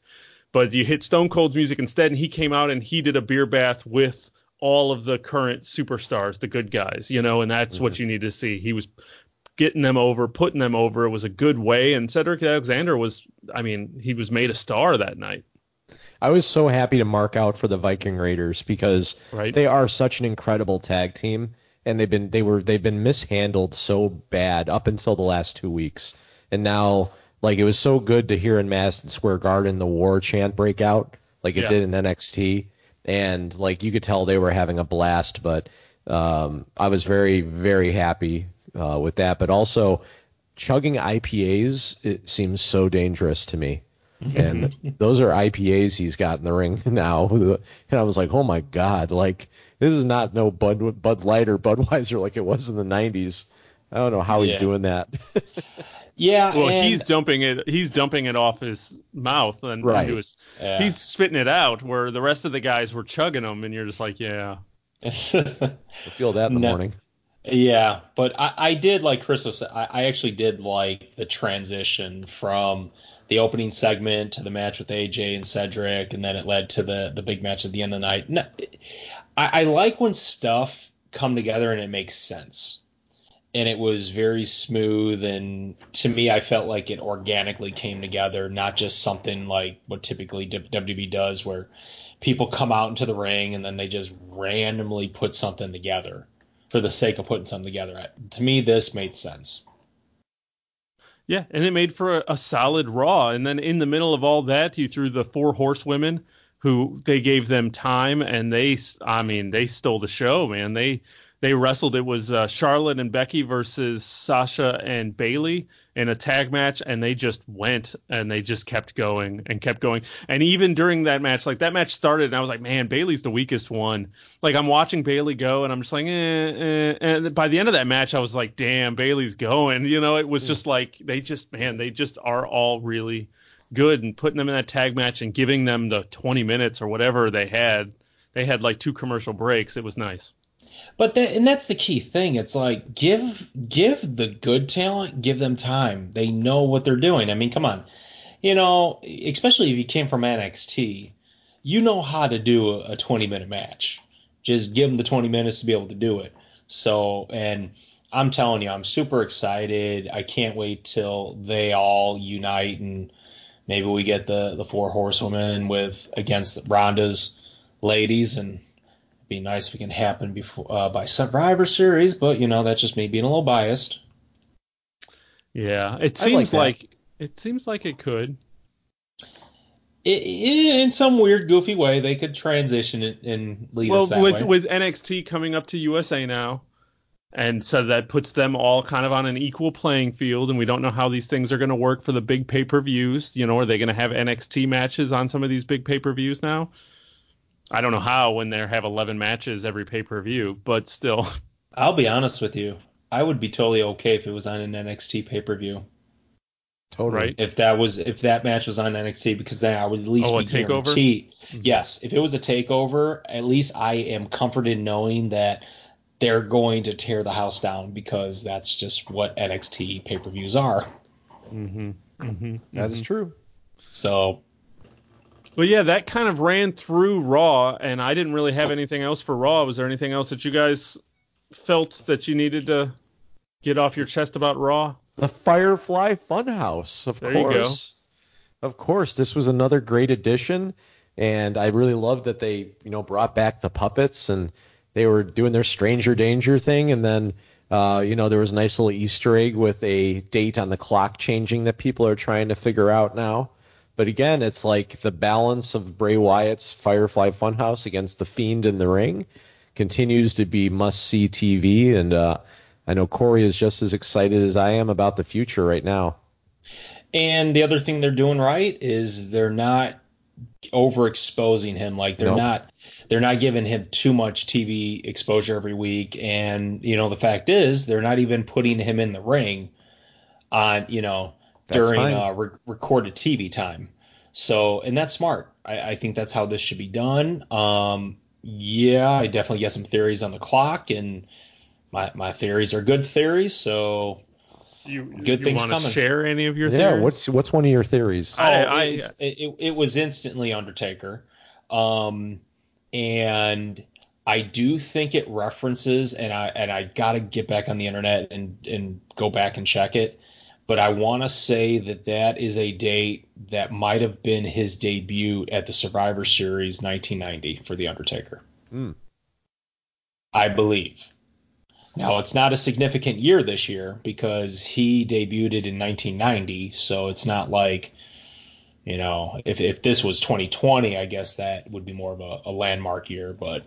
But you hit Stone Cold's music instead, and he came out and he did a beer bath with all of the current superstars, the good guys, you know, and that's what hmm. you need to see. He was getting them over, putting them over. It was a good way. And Cedric Alexander was, I mean, he was made a star that night. I was so happy to mark out for the Viking Raiders because Right. they are such an incredible tag team and they've been they were they've been mishandled so bad up until the last 2 weeks. And now Like it was so good to hear in Madison Square Garden the war chant break out, like it Yeah. did in NXT, and like you could tell they were having a blast. But um, I was very very happy uh, with that. But also chugging IPAs it seems so dangerous to me. And those are IPAs he's got in the ring now. And I was like, oh my god, like this is not no Bud Bud Light or Budweiser like it was in the '90s. I don't know how he's doing that. Yeah, Well, and, he's dumping it. He's dumping it off his mouth and Right. into his. Yeah. He's spitting it out, where the rest of the guys were chugging them, and you're just like, yeah. I feel that in the No. morning. Yeah, but I, I did like Chris was. I, I actually did like the transition from the opening segment to the match with AJ and Cedric, and then it led to the the big match at the end of the night. No, I, I like when stuff come together and it makes sense, and it was very smooth. And to me, I felt like it organically came together, not just something like what typically WWE does, where people come out into the ring and then they just randomly put something together for the sake of putting something together. To me, this made sense. Yeah, and it made for a, a solid Raw. And then in the middle of all that, you threw the four horsewomen, who they gave them time, and they, I mean, they stole the show, man. They they wrestled. It was uh, Charlotte and Becky versus Sasha and Bailey in a tag match, and they just went and they just kept going and kept going. And even during that match, like that match started, and I was like, man, Bailey's the weakest one. Like I'm watching Bailey go, and I'm just like, eh, eh. and by the end of that match, I was like, damn, Bailey's going. You know, it was just like they just, man, they just are all really good, and putting them in that tag match and giving them the 20 minutes or whatever they had. They had like two commercial breaks. It was nice. But that, and that's the key thing. It's like give give the good talent, give them time. They know what they're doing. I mean, come on, you know, especially if you came from NXT, you know how to do a, a 20 minute match. Just give them the 20 minutes to be able to do it. So, and I'm telling you, I'm super excited. I can't wait till they all unite and maybe we get the the four horsewomen with against Ronda's ladies and be nice if it can happen before uh, by Survivor Series, but you know that's just me being a little biased. Yeah, it I like seems like, it seems like it could. I i in some weird, goofy way, they could transition it and lead well, us that with way. with NXT coming up to USA now, and so that puts them all kind of on an equal playing field, and we don't know how these things are going to work for the big pay per views. You know, are they going to have NXT matches on some of these big pay per views now? I don't know how when they have eleven matches every pay per view, but still, I'll be honest with you, I would be totally okay if it was on an NXT pay per view. Totally. right? If that was if that match was on NXT, because then I would at least Oh, a be takeover? guaranteed. Mhm. Yes, if it was a takeover, at least I am comforted knowing that they're going to tear the house down because that's just what NXT pay per views are. Mm-hmm. Mm-hmm. That is true. So But yeah, that kind of ran through Raw, and I didn't really have anything else for Raw. Was there anything else that you guys felt that you needed to get off your chest about Raw? The Firefly Funhouse, of There you go. course. Of course, this was another great addition, and I really loved that they, you know, brought back the puppets and they were doing their Stranger Danger thing, and then, uh, you know, there was a nice little Easter egg with a date on the clock changing that people are trying to figure out now. But again, it's like the balance of Bray Wyatt's Firefly Funhouse against the Fiend in the ring continues to be must see TV, and uh, I know Corey is just as excited as I am about the future right now. And the other thing they're doing right is they're not overexposing him. Like they're Nope. not they're not giving him too much TV exposure every week. And you know the fact is they're not even putting him in the ring on you know That's during uh, re- recorded TV time. So and that's smart. I, I think that's how this should be done. Um, yeah, I definitely get some theories on the clock, and my my theories are good theories. So You, Good you things to coming. share any of your yeah, theories? what's what's one of your theories? I- oh, I- it's- it, it, it was instantly Undertaker. Um, and I do think it references, and I and I gotta get back on the internet and and go back and check it. But I want to say that that is a date that might have been his debut at the Survivor Series 1990 for the Undertaker. Hmm. I believe. Now it's not a significant year this year because he debuted in 1990, so it's not like you know if if this was 2020, I guess that would be more of a, a landmark year. But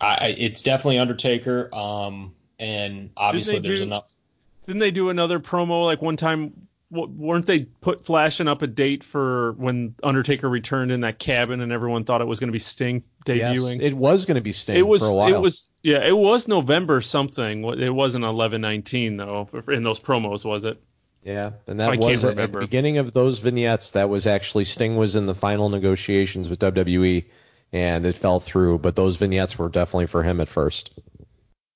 I, it's definitely Undertaker. Um, and obviously there's do, enough. Didn't they do another promo like one time? weren't they put flashing up a date for when Undertaker returned in that cabin and everyone thought it was going to be Sting debuting? Yes, it was going to be Sting it was, for a while. It was yeah, it was November something. It wasn't eleven nineteen though in those promos, was it? Yeah, and that I was at, at the beginning of those vignettes. That was actually Sting was in the final negotiations with WWE, and it fell through. But those vignettes were definitely for him at first.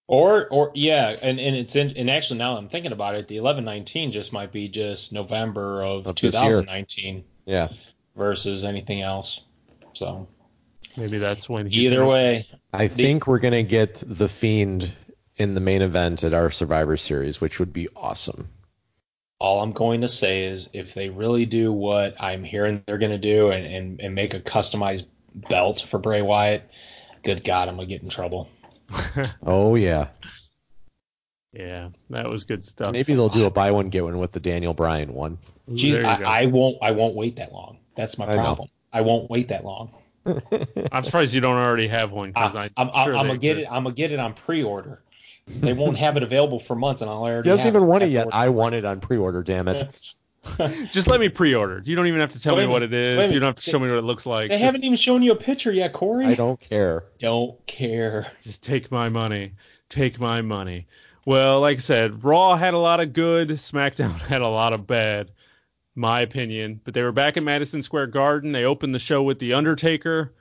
Or or yeah, and, and it's in, and actually now I'm thinking about it, the eleven nineteen just might be just November of, 2019. Yeah. Versus anything else. So maybe that's when either gonna, way. I the, think we're gonna get the fiend in the main event at our Survivor Series, which would be awesome. All I'm going to say is if they really do what I'm hearing they're gonna do and, and, and make a customized belt for Bray Wyatt, good God, I'm gonna get in trouble. oh yeah. Yeah, that was good stuff. Maybe they'll do a buy one get one with the Daniel Bryan one. Gee, I, I, won't. I won't wait that long. That's my problem. I, I won't wait that long. I'm surprised you don't already have one because I, am sure gonna get it. I'm gonna get it on pre-order. They won't have it available for months, and I'll already. He doesn't even want it yet. I want it on pre-order. Damn it. Just let me pre-order. You don't even have to tell me what it is. You don't have to show me what it looks like. They Just, haven't even shown you a picture yet, Corey. I don't care. Don't care. Just take my money. Take my money. Well, like I said, Raw had a lot of good. SmackDown had a lot of bad. My opinion. But they were back in Madison Square Garden. They opened the show with The Undertaker.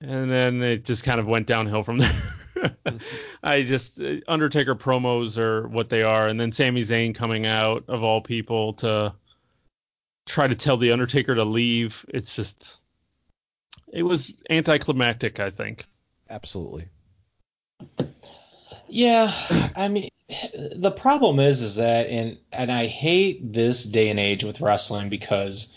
And then it just kind of went downhill from there. I just uh, Undertaker promos are what they are, and then Sami Zayn coming out of all people to try to tell the Undertaker to leave. It's just it was anticlimactic. I think. Absolutely. Yeah, I mean, the problem is, is that, and and I hate this day and age with wrestling because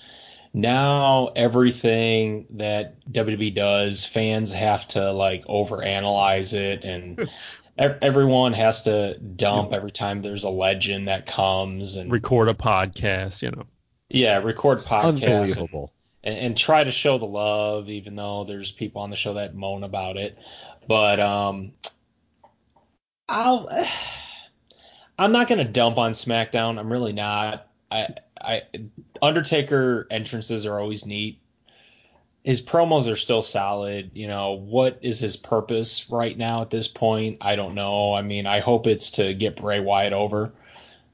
now everything that WWE does, fans have to like overanalyze it, and everyone has to dump every time there's a legend that comes and record a podcast, you know. Yeah, record podcasts. Unbelievable. And, and, and try to show the love, even though there's people on the show that moan about it. But um, I'll. I'm not gonna dump on SmackDown. I'm really not. I I Undertaker entrances are always neat. His promos are still solid. You know, what is his purpose right now at this point? I don't know. I mean, I hope it's to get Bray Wyatt over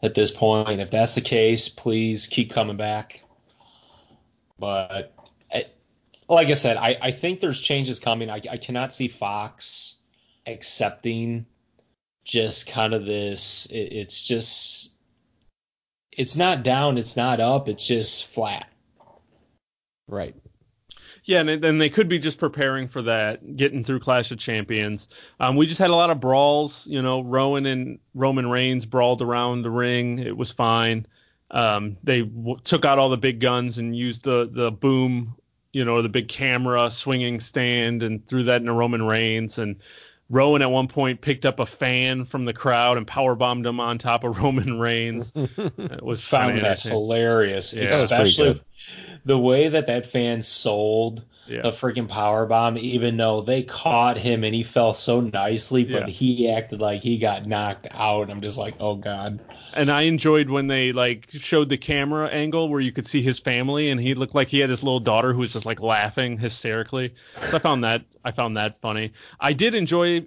at this point. If that's the case, please keep coming back. But I, like I said, I, I think there's changes coming. I, I cannot see Fox accepting just kind of this. It, it's just it's not down, it's not up, it's just flat. Right. Yeah, and then they could be just preparing for that, getting through Clash of Champions. Um, we just had a lot of brawls. You know, Rowan and Roman Reigns brawled around the ring. It was fine. Um, they w- took out all the big guns and used the the boom, you know, the big camera swinging stand and threw that into Roman Reigns. And Rowan at one point picked up a fan from the crowd and power bombed him on top of Roman Reigns. it was found that hilarious, yeah, especially the way that that fan sold yeah. a freaking power bomb, even though they caught him and he fell so nicely, but yeah. he acted like he got knocked out. I'm just like, oh god. And I enjoyed when they like showed the camera angle where you could see his family, and he looked like he had his little daughter who was just like laughing hysterically. So I found that I found that funny. I did enjoy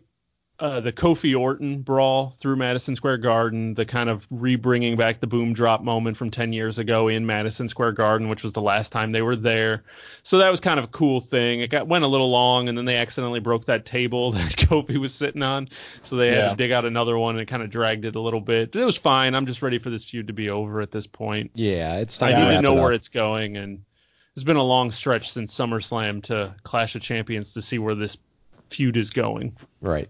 uh, the Kofi Orton brawl through Madison Square Garden, the kind of rebringing back the boom drop moment from 10 years ago in Madison Square Garden, which was the last time they were there. So that was kind of a cool thing. It got went a little long, and then they accidentally broke that table that Kofi was sitting on, so they had yeah. to dig out another one, and it kind of dragged it a little bit. But it was fine. I'm just ready for this feud to be over at this point. Yeah, it's time. I need to know where it's going, and it's been a long stretch since SummerSlam to Clash of Champions to see where this feud is going. Right.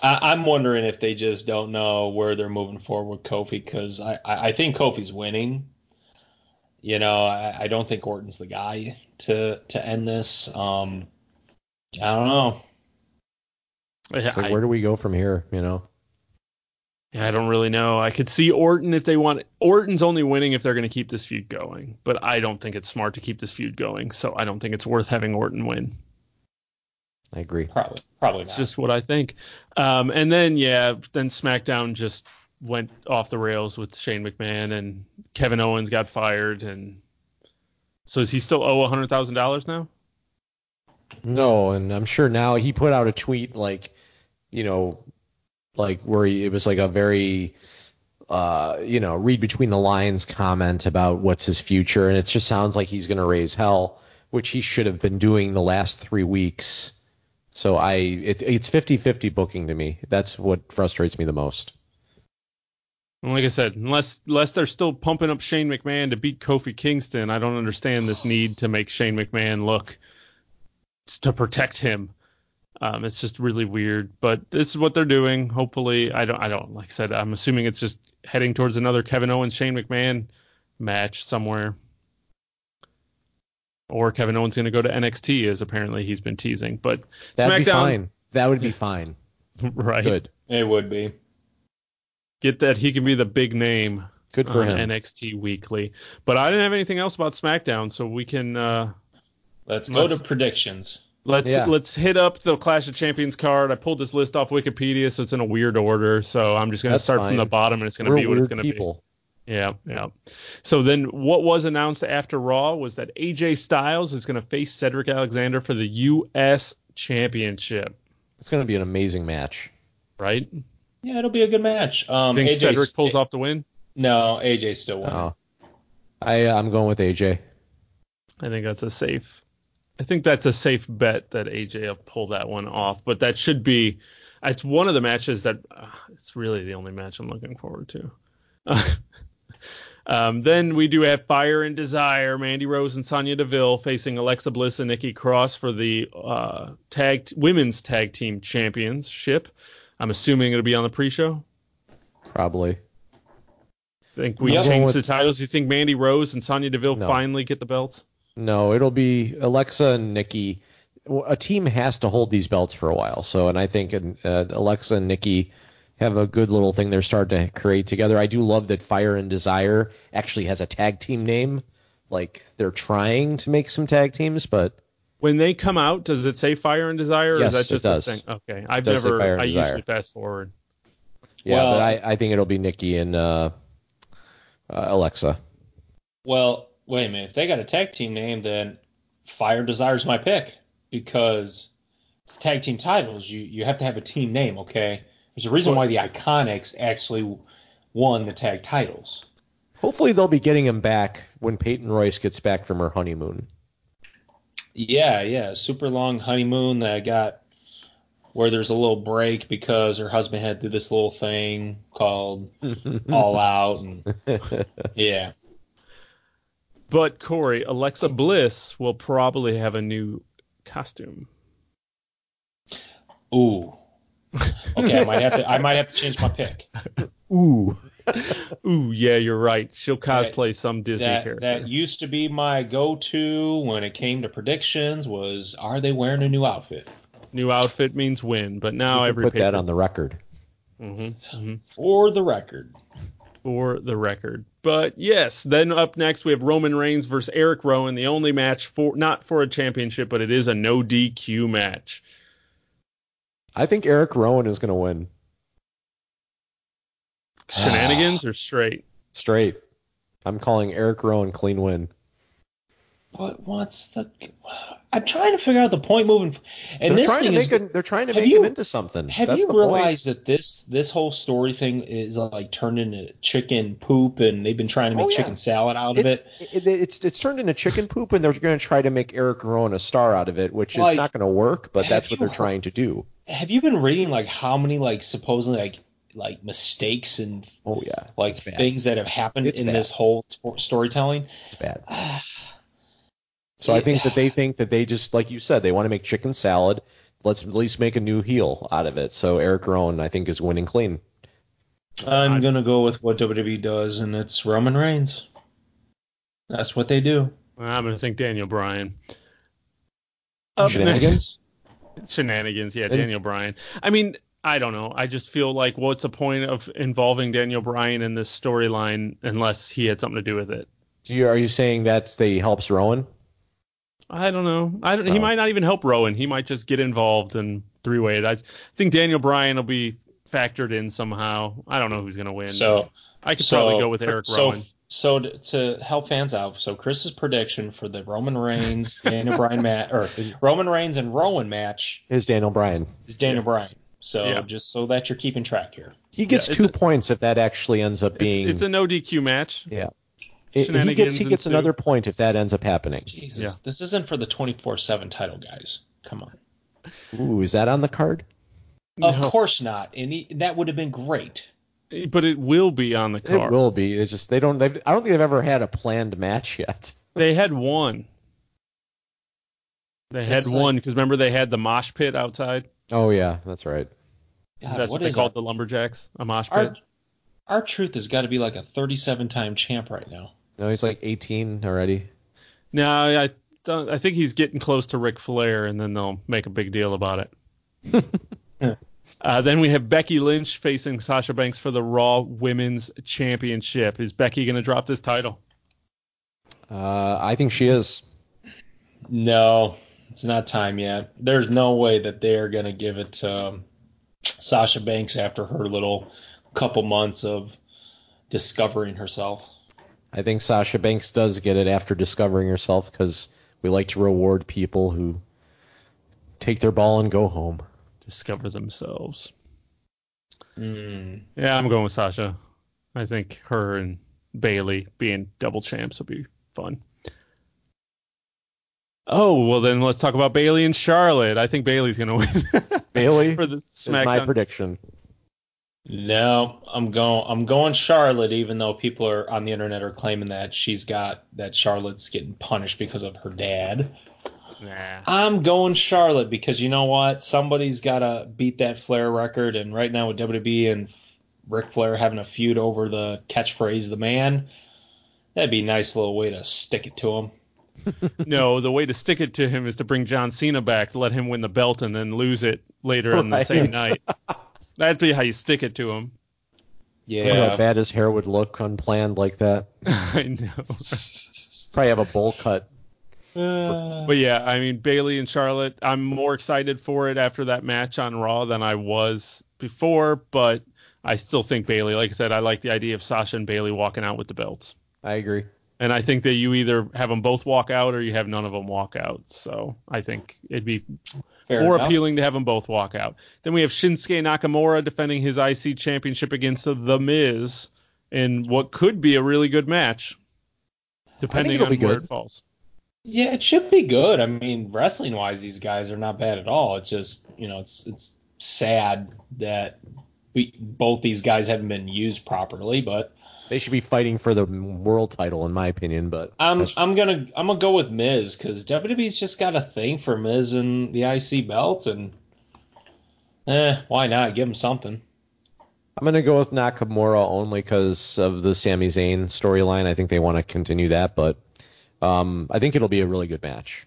I, am wondering if they just don't know where they're moving forward with Kofi because I, I, I, think Kofi's winning. You know, I, I, don't think Orton's the guy to to end this. Um, I don't know. Yeah, It's like, I, where do we go from here? You know. yeah, I don't really know. I could see Orton if they want. Orton's only winning if they're going to keep this feud going, but I don't think it's smart to keep this feud going. So I don't think it's worth having Orton win. I agree. Probably, probably It's not. just what I think. Um, and then yeah, then SmackDown just went off the rails with Shane McMahon and Kevin Owens got fired and so is he still owe a hundred thousand dollars now? No, and I'm sure now he put out a tweet like, you know, like where he, it was like a very, uh, you know, read between the lines comment about what's his future, and it just sounds like he's going to raise hell, which he should have been doing the last three weeks. So I, it, it's 50-50 booking to me. That's what frustrates me the most. And like I said, unless unless they're still pumping up Shane McMahon to beat Kofi Kingston, I don't understand this need to make Shane McMahon look to protect him. Um, it's just really weird, but this is what they're doing. Hopefully, I don't. I don't like I said. I'm assuming it's just heading towards another Kevin Owens Shane McMahon match somewhere, or Kevin Owens going to go to NXT as apparently he's been teasing. But That'd be SmackDown, fine. That would be fine. right? Good. it would be. Get that he can be the big name Good for on him. NXT Weekly. But I didn't have anything else about SmackDown, so we can uh, Let's go Let's- to predictions. let's Yeah. let's hit up the Clash of Champions card. I pulled this list off Wikipedia, so it's in a weird order. So I'm just going to That's start from the bottom, and it's going to be what it's going to be. People. Yeah, yeah. So then, what was announced after Raw was that AJ Styles is going to face Cedric Alexander for the U.S. Championship. It's going to be an amazing match. Right? Yeah, it'll be a good match. Um, Think AJ Cedric pulls off the win? No, AJ still won. Oh. I I'm going with AJ. I think that's a safe. I think that's a safe bet that AJ will pull that one off. But that should be. It's one of the matches that. Uh, it's really the only match I'm looking forward to. um, then we do have Fire and Desire, Mandy Rose and Sonya Deville facing Alexa Bliss and Nikki Cross for the uh, tag women's tag team championship. I'm assuming it'll be on the pre-show. Probably. Think we Yep. change Going the titles? You think Mandy Rose and Sonya Deville No. finally get the belts? No, it'll be Alexa and Nikki. A team has to hold these belts for a while. So, and I think uh, Alexa and Nikki have a good little thing they're starting to create together. I do love that Fire and Desire actually has a tag team name. Like they're trying to make some tag teams, but When they come out, does it say Fire and Desire, or Yes, is it that just does. a thing? Okay, I've does never. I Desire. usually fast forward. yeah, Well- but I, I think it'll be Nikki and uh, uh, Alexa. Well, wait a minute. If they got a tag team name, then Fire Desire's my pick because it's tag team titles. You you have to have a team name. Okay, there's a reason why the Iconics actually won the tag titles. Hopefully, they'll be getting him back when Peyton Royce gets back from her honeymoon. Yeah, yeah. Super long honeymoon that got where there's a little break because her husband had to do this little thing called All Out, and yeah. But Corey, Alexa Bliss will probably have a new costume. Ooh. Okay, I might have to. I might have to change my pick. Ooh. Ooh, yeah, you're right. She'll cosplay some Disney that character. that used to be my go-to when it came to predictions was are they wearing a new outfit New outfit means win, but now You can every put that on the record. Mhm, mhm. for the record for the record. But yes, then up next we have Roman Reigns versus Eric Rowan, the only match for not for a championship, but it is a no DQ match. I think Eric Rowan is going to win Shenanigans ah. or straight? straight. I'm calling Eric Rowan clean win. what what's the i'm trying to figure out the point moving and they're this trying to thing make is a, they're trying to make you- him into something. have That's you the point. realized that this this whole story thing is uh, like turned into chicken poop and they've been trying to make Oh, yeah. chicken salad out of it, It, it, it's it's turned into chicken poop, and they're going to try to make Eric Rowan a star out of it, which Like, is not going to work. But that's what they're trying to do. Have you been reading like how many like supposedly like like mistakes and Oh yeah, like things that have happened It's in bad. this whole sp- storytelling it's bad. So I think that they think that they just like you said they want to make chicken salad. Let's at least make a new heel out of it. So Eric Rowan, I think, is winning clean. I'm gonna go with what WWE does, and it's Roman Reigns. That's what they do. I'm gonna think Daniel Bryan. Up next, Shenanigans. Shenanigans, yeah, And- Daniel Bryan. I mean, I don't know. I just feel like what's the point of involving Daniel Bryan in this storyline unless he had something to do with it? Do you, are you saying that they helps Rowan? I don't know. I don't, He Oh. might not even help Rowan. He might just get involved and three way it. I think Daniel Bryan will be factored in somehow. I don't know who's going to win. So I could so probably go with for- Eric so, Rowan. So to, to help fans out, so Chris's prediction for the Roman Reigns Daniel Bryan match or Roman Reigns and Rowan match Is Daniel Bryan? is Daniel Bryan. So Yeah. just so that you're keeping track here. He gets Yeah, two a- points if that actually ends up being. It's, it's a no DQ match. yeah. It- he gets he gets ensue. another point if that ends up happening. Jesus, Yeah. this isn't for the 24/7 title, guys. Come on. Ooh, is that on the card? Of No. course not. And he, that would have been great. But it will be on the card. It will be. It's just they don't. They've, I don't think they've ever had a planned match yet. They had one. They had It's one because remember they had the mosh pit outside. Oh yeah, that's right. God, That's what, they is called our, the lumberjacks, a mosh pit. our R-Truth has got to be like a 37 time champ right now. No, he's like 18 already. No, I don't, I think he's getting close to Ric Flair, and then they'll make a big deal about it. uh, then we have Becky Lynch facing Sasha Banks for the Raw Women's Championship. Is Becky going to drop this title? Uh, I think she is. No, it's not time yet. There's no way that they're going to give it to um, Sasha Banks after her little couple months of discovering herself. I think Sasha Banks does get it after discovering herself because we like to reward people who take their ball and go home. Discover themselves. Mm. Yeah, I'm going with Sasha. I think her and Bayley being double champs will be fun. Oh well, then let's talk about Bayley and Charlotte. I think Bayley's going to win Bayley for the is my SmackDown. prediction. No, I'm going. I'm going Charlotte, even though people are on the internet are claiming that she's got that Charlotte's getting punished because of her dad. Nah. I'm going Charlotte because you know what? Somebody's got to beat that Flair record, and right now with WWE and Ric Flair having a feud over the catchphrase "the man," that'd be a nice little way to stick it to him. no, the way to stick it to him is to bring John Cena back, to let him win the belt, and then lose it later on the same night. That'd be how you stick it to him. Yeah. how bad his hair would look unplanned like that. I know. Probably have a bowl cut. Uh, But yeah, I mean Bayley and Charlotte, I'm more excited for it after that match on Raw than I was before, but I still think Bayley, like I said, I like the idea of Sasha and Bayley walking out with the belts. I agree. And I think that you either have them both walk out or you have none of them walk out. So I think it'd be fair more enough. appealing to have them both walk out. Then we have Shinsuke Nakamura defending his IC championship against The Miz in what could be a really good match, depending on where good. it falls. Yeah, it should be good. I mean, wrestling wise, these guys are not bad at all. It's just you know, it's it's sad that we both these guys haven't been used properly. But They should be fighting for the world title, in my opinion. But I'm just- I'm gonna I'm gonna go with Miz because WWE's just got a thing for Miz and the IC belt, and eh, why not give him something? I'm gonna go with Nakamura only because of the Sami Zayn storyline. I think they want to continue that, but um, I think it'll be a really good match.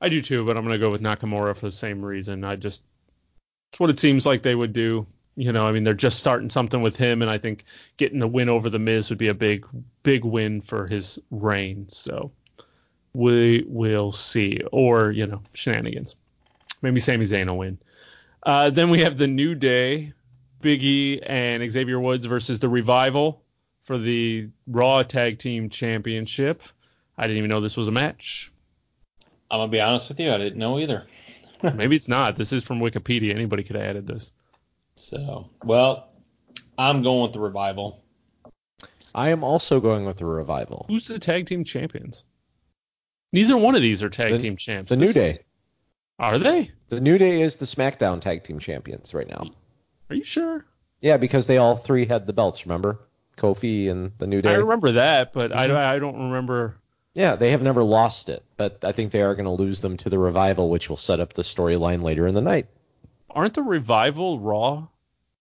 I do too, but I'm going to go with Nakamura for the same reason. I just it's what it seems like they would do. You know, I mean, they're just starting something with him, and I think getting the win over the Miz would be a big, big win for his reign. So we will see, or you know, shenanigans. Maybe Sami Zayn will win. Uh, then we have the New Day, Biggie and Xavier Woods versus the Revival for the Raw Tag Team Championship. I didn't even know this was a match. I'm gonna be honest with you, I didn't know either. Maybe it's not. This is from Wikipedia. Anybody could have added this. So, well, I'm going with the revival. I am also going with the revival. Who's the tag team champions? Neither one of these are tag The- team champs. The This New is- Day. Are they? The New Day is the SmackDown Tag Team Champions right now. Are you sure? Yeah, because they all three had the belts. Remember, Kofi and the New Day. I remember that, but Mhm. I, I don't remember. Yeah, they have never lost it, but I think they are going to lose them to the revival, which will set up the storyline later in the night. Aren't the revival Raw?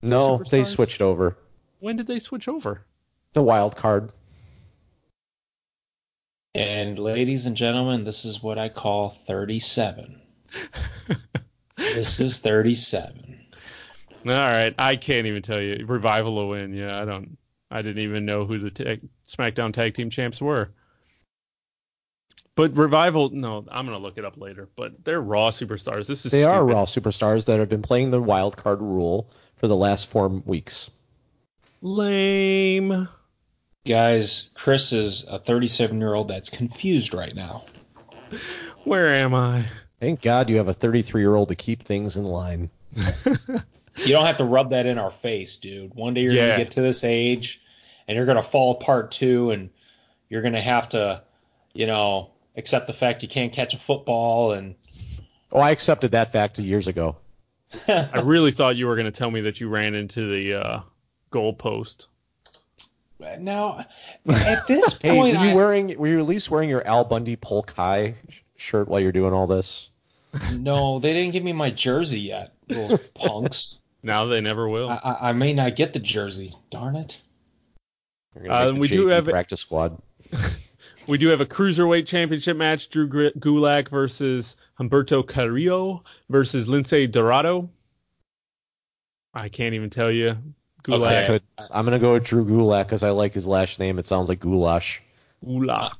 No, they switched over. When did they switch over? The wild card. And ladies and gentlemen, this is what I call 37. This is 37. All right, I can't even tell you. Revival will win. Yeah, I don't. I didn't even know who the tag, SmackDown Tag Team Champs were. But Revival, no, I'm gonna look it up later. But they're Raw superstars. This is They are. Raw superstars that have been playing the wild card rule for the last four weeks. lame. Guys, Chris is a 37 year old that's confused right now. Where am I? Thank God you have a 33 year old to keep things in line. You don't have to rub that in our face, dude. One day you're Yeah. gonna get to this age, and you're gonna fall apart too, and you're gonna have to, you know, accept the fact you can't catch a football. And Oh, I accepted that fact years ago. I really thought you were gonna tell me that you ran into the uh, goal post. now, at this Hey, point, were you I- wearing? Were you at least wearing your Al Bundy Polk High shirt while you're doing all this? no, they didn't give me my jersey yet, little punks. Now they never will. I, I, I may not get the jersey. Darn it. You're gonna make Uh, the we do JV have- practice squad. We do have a cruiserweight championship match: Drew Gulak versus Humberto Carrillo versus Lince Dorado. I can't even tell you. Gulak. Okay. I'm gonna go with Drew Gulak because I like his last name. It sounds like goulash. Gulak.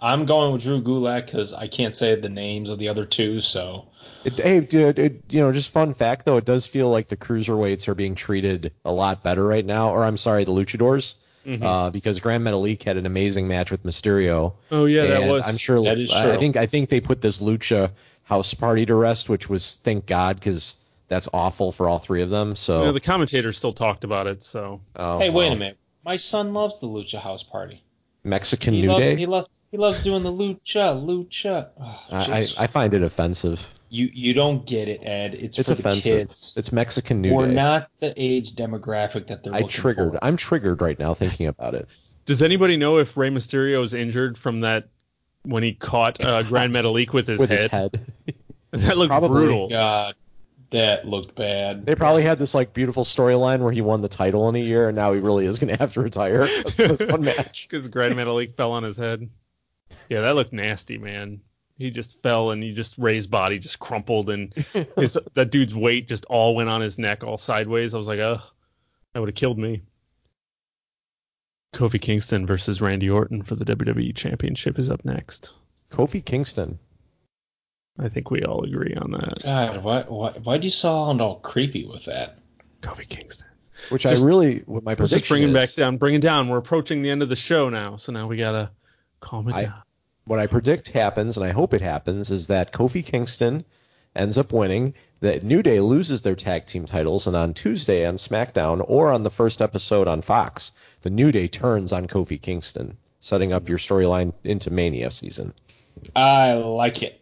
I'm going with Drew Gulak because I can't say the names of the other two. So It, hey, dude, it, you know, just fun fact though, it does feel like the cruiserweights are being treated a lot better right now. Or I'm sorry, the luchadors, Mhm. uh, because Gran Metalik had an amazing match with Mysterio. Oh yeah, that was. I'm sure. that is I- I think I think they put this lucha house party to rest, which was thank God because that's awful for all three of them. So You know, the commentators still talked about it. So oh, hey, wait well. a minute. My son loves the Lucha House Party. Mexican He New loves Day. he loves he loves doing the lucha lucha. Oh, I, I. I find it offensive. You you don't get it, Ed. It's, It's for offensive. the kids. It's Mexican New We're Day. not the age demographic that they're I triggered. for. I'm triggered right now thinking about it. does anybody know if Rey Mysterio is injured from that when he caught uh, Gran Metalik with his with head? his head. that looked Probably. brutal. God, that looked bad. They probably had this like beautiful storyline where he won the title in a year, and now he really is going to have to retire. That's this one match. Because Gran Metalik fell on his head. Yeah, that looked nasty, man. He just fell and he just Rey's body just crumpled and his that dude's weight just all went on his neck all sideways. I was like, oh, that would have killed me. Kofi Kingston versus Randy Orton for the WWE Championship is up next. Kofi Kingston. I think we all agree on that. God, why why why'd you sound all creepy with that? Kofi Kingston. Which Just- I really, what my prediction just bring him is, back down. Bring it down. We're approaching the end of the show now, so now we gotta calm it I- down. What I predict happens, and I hope it happens, is that Kofi Kingston ends up winning. That New Day loses their tag team titles, and on Tuesday on SmackDown or on the first episode on Fox, the New Day turns on Kofi Kingston, setting up your storyline into Mania season. I like it.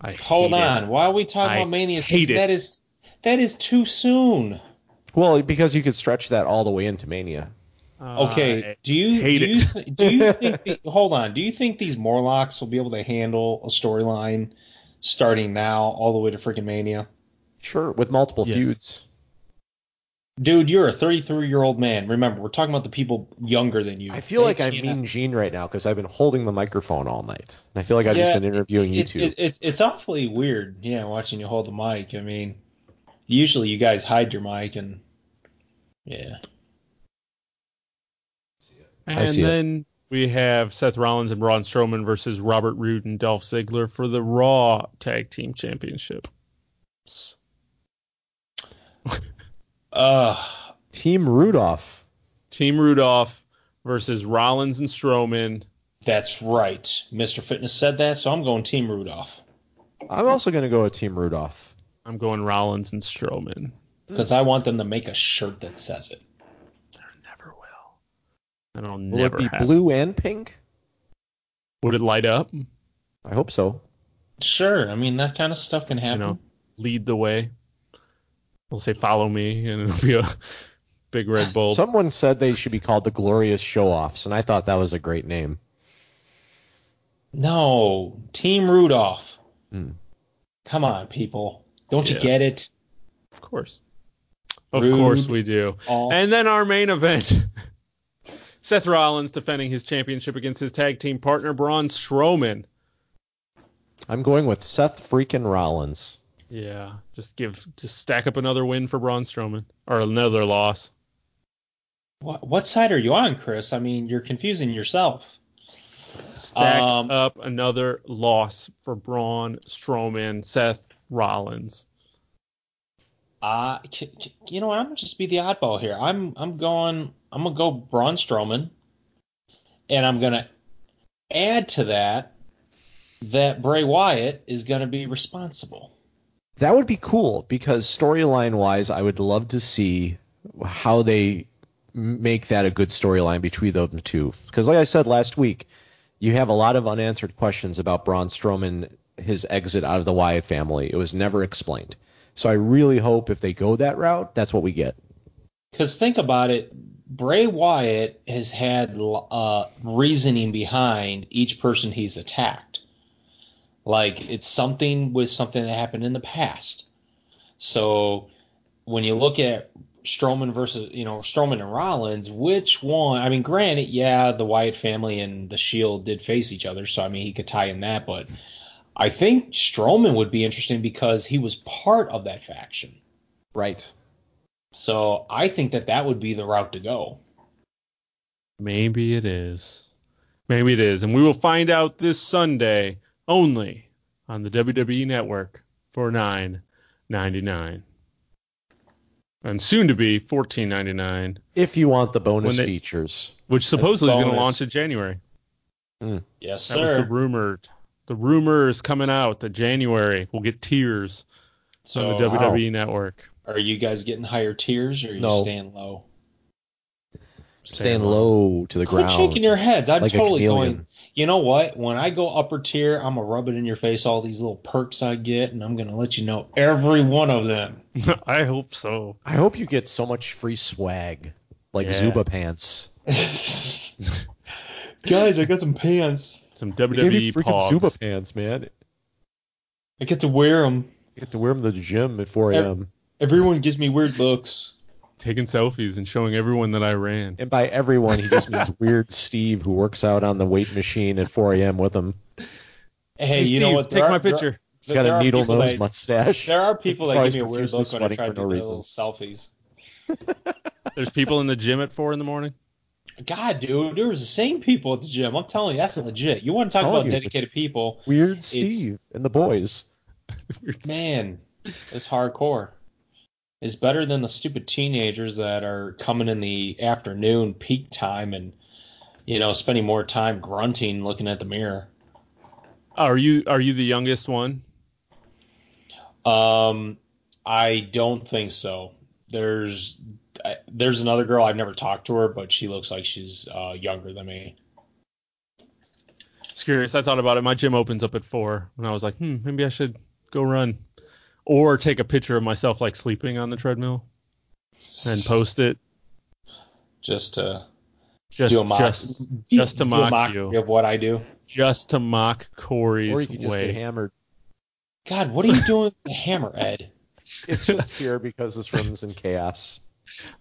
I Hold hate it. on. Why are we talking I about Mania? season? it. That is that is too soon. Well, because you could stretch that all the way into Mania. Okay, I do you hate do you th- do you think the, hold on? Do you think these Morlocks will be able to handle a storyline starting now all the way to freaking Mania? Sure, with multiple Yes. feuds. Dude, you're a 33 year old man. Remember, we're talking about the people younger than you. I feel They like I'm Mean Gene right now because I've been holding the microphone all night. And I feel like I've Yeah, just been interviewing you it, two. It, it, it's awfully weird, yeah, watching you hold the mic. I mean, usually you guys hide your mic, and yeah. And see it. then we have Seth Rollins and Braun Strowman versus Robert Roode and Dolph Ziggler for the Raw Tag Team Championship. Uh, Team Rudolph. Team Rudolph versus Rollins and Strowman. that's right. Mr. Fitness said that, so I'm going Team Rudolph I'm also going to go with Team Rudolph. I'm going Rollins and Strowman. because I want them to make a shirt that says it. Never will. That'll Will never it be happen. blue and pink? Would it light up? I hope so. Sure, I mean that kind of stuff can You happen. know, lead the way. We'll say follow me, and it'll be a big red bull. Someone said they should be called the Glorious Show Offs, and I thought that was a great name. No, Team Rudolph. Hmm. Come on, people, don't Yeah. you get it? Of course. Of Rude. course we do. All And then our main event Seth Rollins defending his championship against his tag team partner Braun Strowman. I'm going with Seth freaking Rollins. Yeah, just give, just stack up another win for Braun Strowman or another loss. What, what side are you on, Chris? I mean, you're confusing yourself. Stack Um, up another loss for Braun Strowman, Seth Rollins. Uh, c- c- you know what? I'm gonna just be the oddball here. I'm I'm going. I'm gonna go Braun Strowman, and I'm gonna add to that that Bray Wyatt is gonna be responsible. That would be cool because storyline wise, I would love to see how they make that a good storyline between those two. Because, like I said last week, you have a lot of unanswered questions about Braun Strowman, his exit out of the Wyatt family. It was never explained. So I really hope if they go that route, that's what we get. Because think about it, Bray Wyatt has had uh, reasoning behind each person he's attacked. Like it's something with something that happened in the past. So when you look at Strowman versus you know Strowman and Rollins, which one? I mean, granted, yeah, the Wyatt family and the Shield did face each other, so I mean he could tie in that, but I think Strowman would be interesting because he was part of that faction. Right. So I think that that would be the route to go. Maybe it is. Maybe it is. And we will find out this Sunday only on the WWE network for nine ninety nine. And soon to be fourteen ninety nine, If you want the bonus they- features. which supposedly is going to launch in January. Hmm. Yes, That was the sir. rumor. The rumor is coming out that January we'll get tiers So on the WWE network. Are you guys getting higher tiers or are you No. staying low? Staying low to the Quit ground. shaking your heads. I'm like totally going. You know what? When I go upper tier, I'm gonna rub it in your face. All these little perks I get, and I'm gonna let you know every one of them. I hope so. I hope you get so much free swag, like Yeah. Zuba pants. Guys, I got some pants. Some They gave WWE you freaking pogs. Zuba pants, man. I get to wear them. You get to wear them to the gym at 4 a.m. Everyone gives me weird looks. taking selfies and showing everyone that I ran. And by everyone, he just means Weird Steve, who works out on the weight machine at 4 a.m. with him. Hey, you know Steve, what? Take There my picture. He's got a needle nose that- mustache. There are people that give me a weird profusely look when I try to no do reason. little selfies. There's people in the gym at four in the morning. God, dude, there was the same people at the gym. I'm telling you, that's legit. You want to talk about you. dedicated people? Weird Steve and the boys. Man, it's hardcore. It's better than the stupid teenagers that are coming in the afternoon peak time and you know spending more time grunting, looking at the mirror. Are you are you the youngest one? Um, I don't think so. There's there's another girl I've never talked to her, but she looks like she's uh, younger than me. Just curious. I thought about it. My gym opens up at four, and I was like, hmm, maybe I should go run, or take a picture of myself like sleeping on the treadmill and post it. just to Just do a mock, just just to do a mock you. of what I do. just to mock Corey's Or you could just way. get hammered. God, what are you doing with the hammer, Ed? It's just here because this room's in chaos.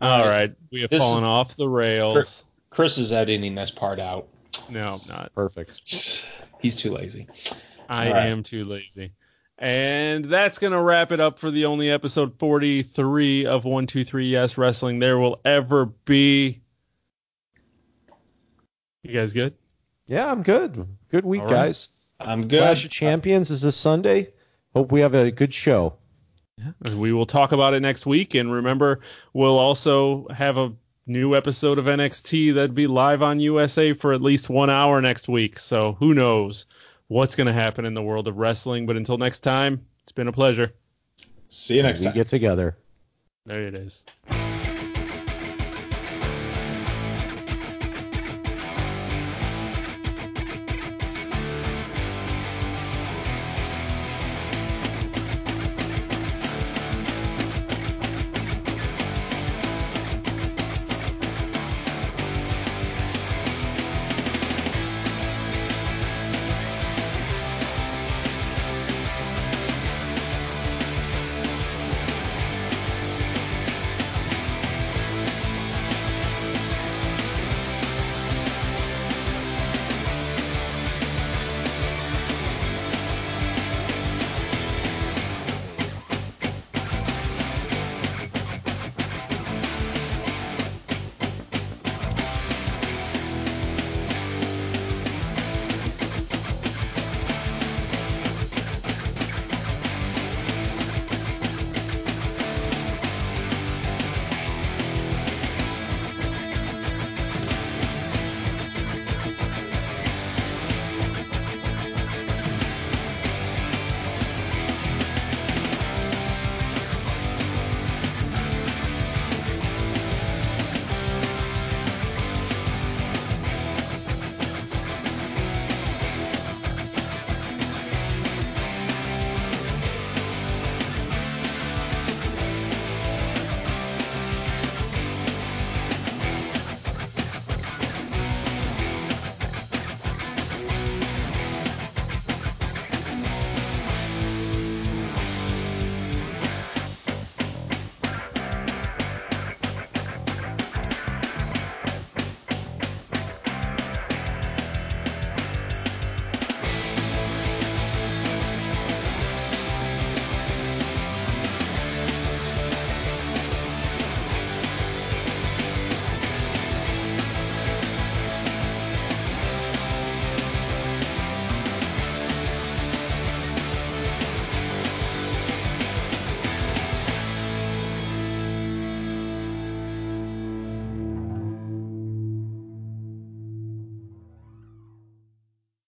All right, we have This fallen is- off the rails. Chris is editing this part out. No, I'm not. Perfect. He's too lazy. I All right. am too lazy. And that's going to wrap it up for the only episode 43 of 123 Yes Wrestling there will ever be. You guys good? Yeah, I'm good. Good week, All right. guys. I'm good. Clash of Champions is this Sunday. Hope we have a good show. And we will talk about it next week. And remember, we'll also have a new episode of NXT that'd be live on USA for at least one hour next week. So who knows what's going to happen in the world of wrestling. But until next time, it's been a pleasure. See you next we time. get together. There it is.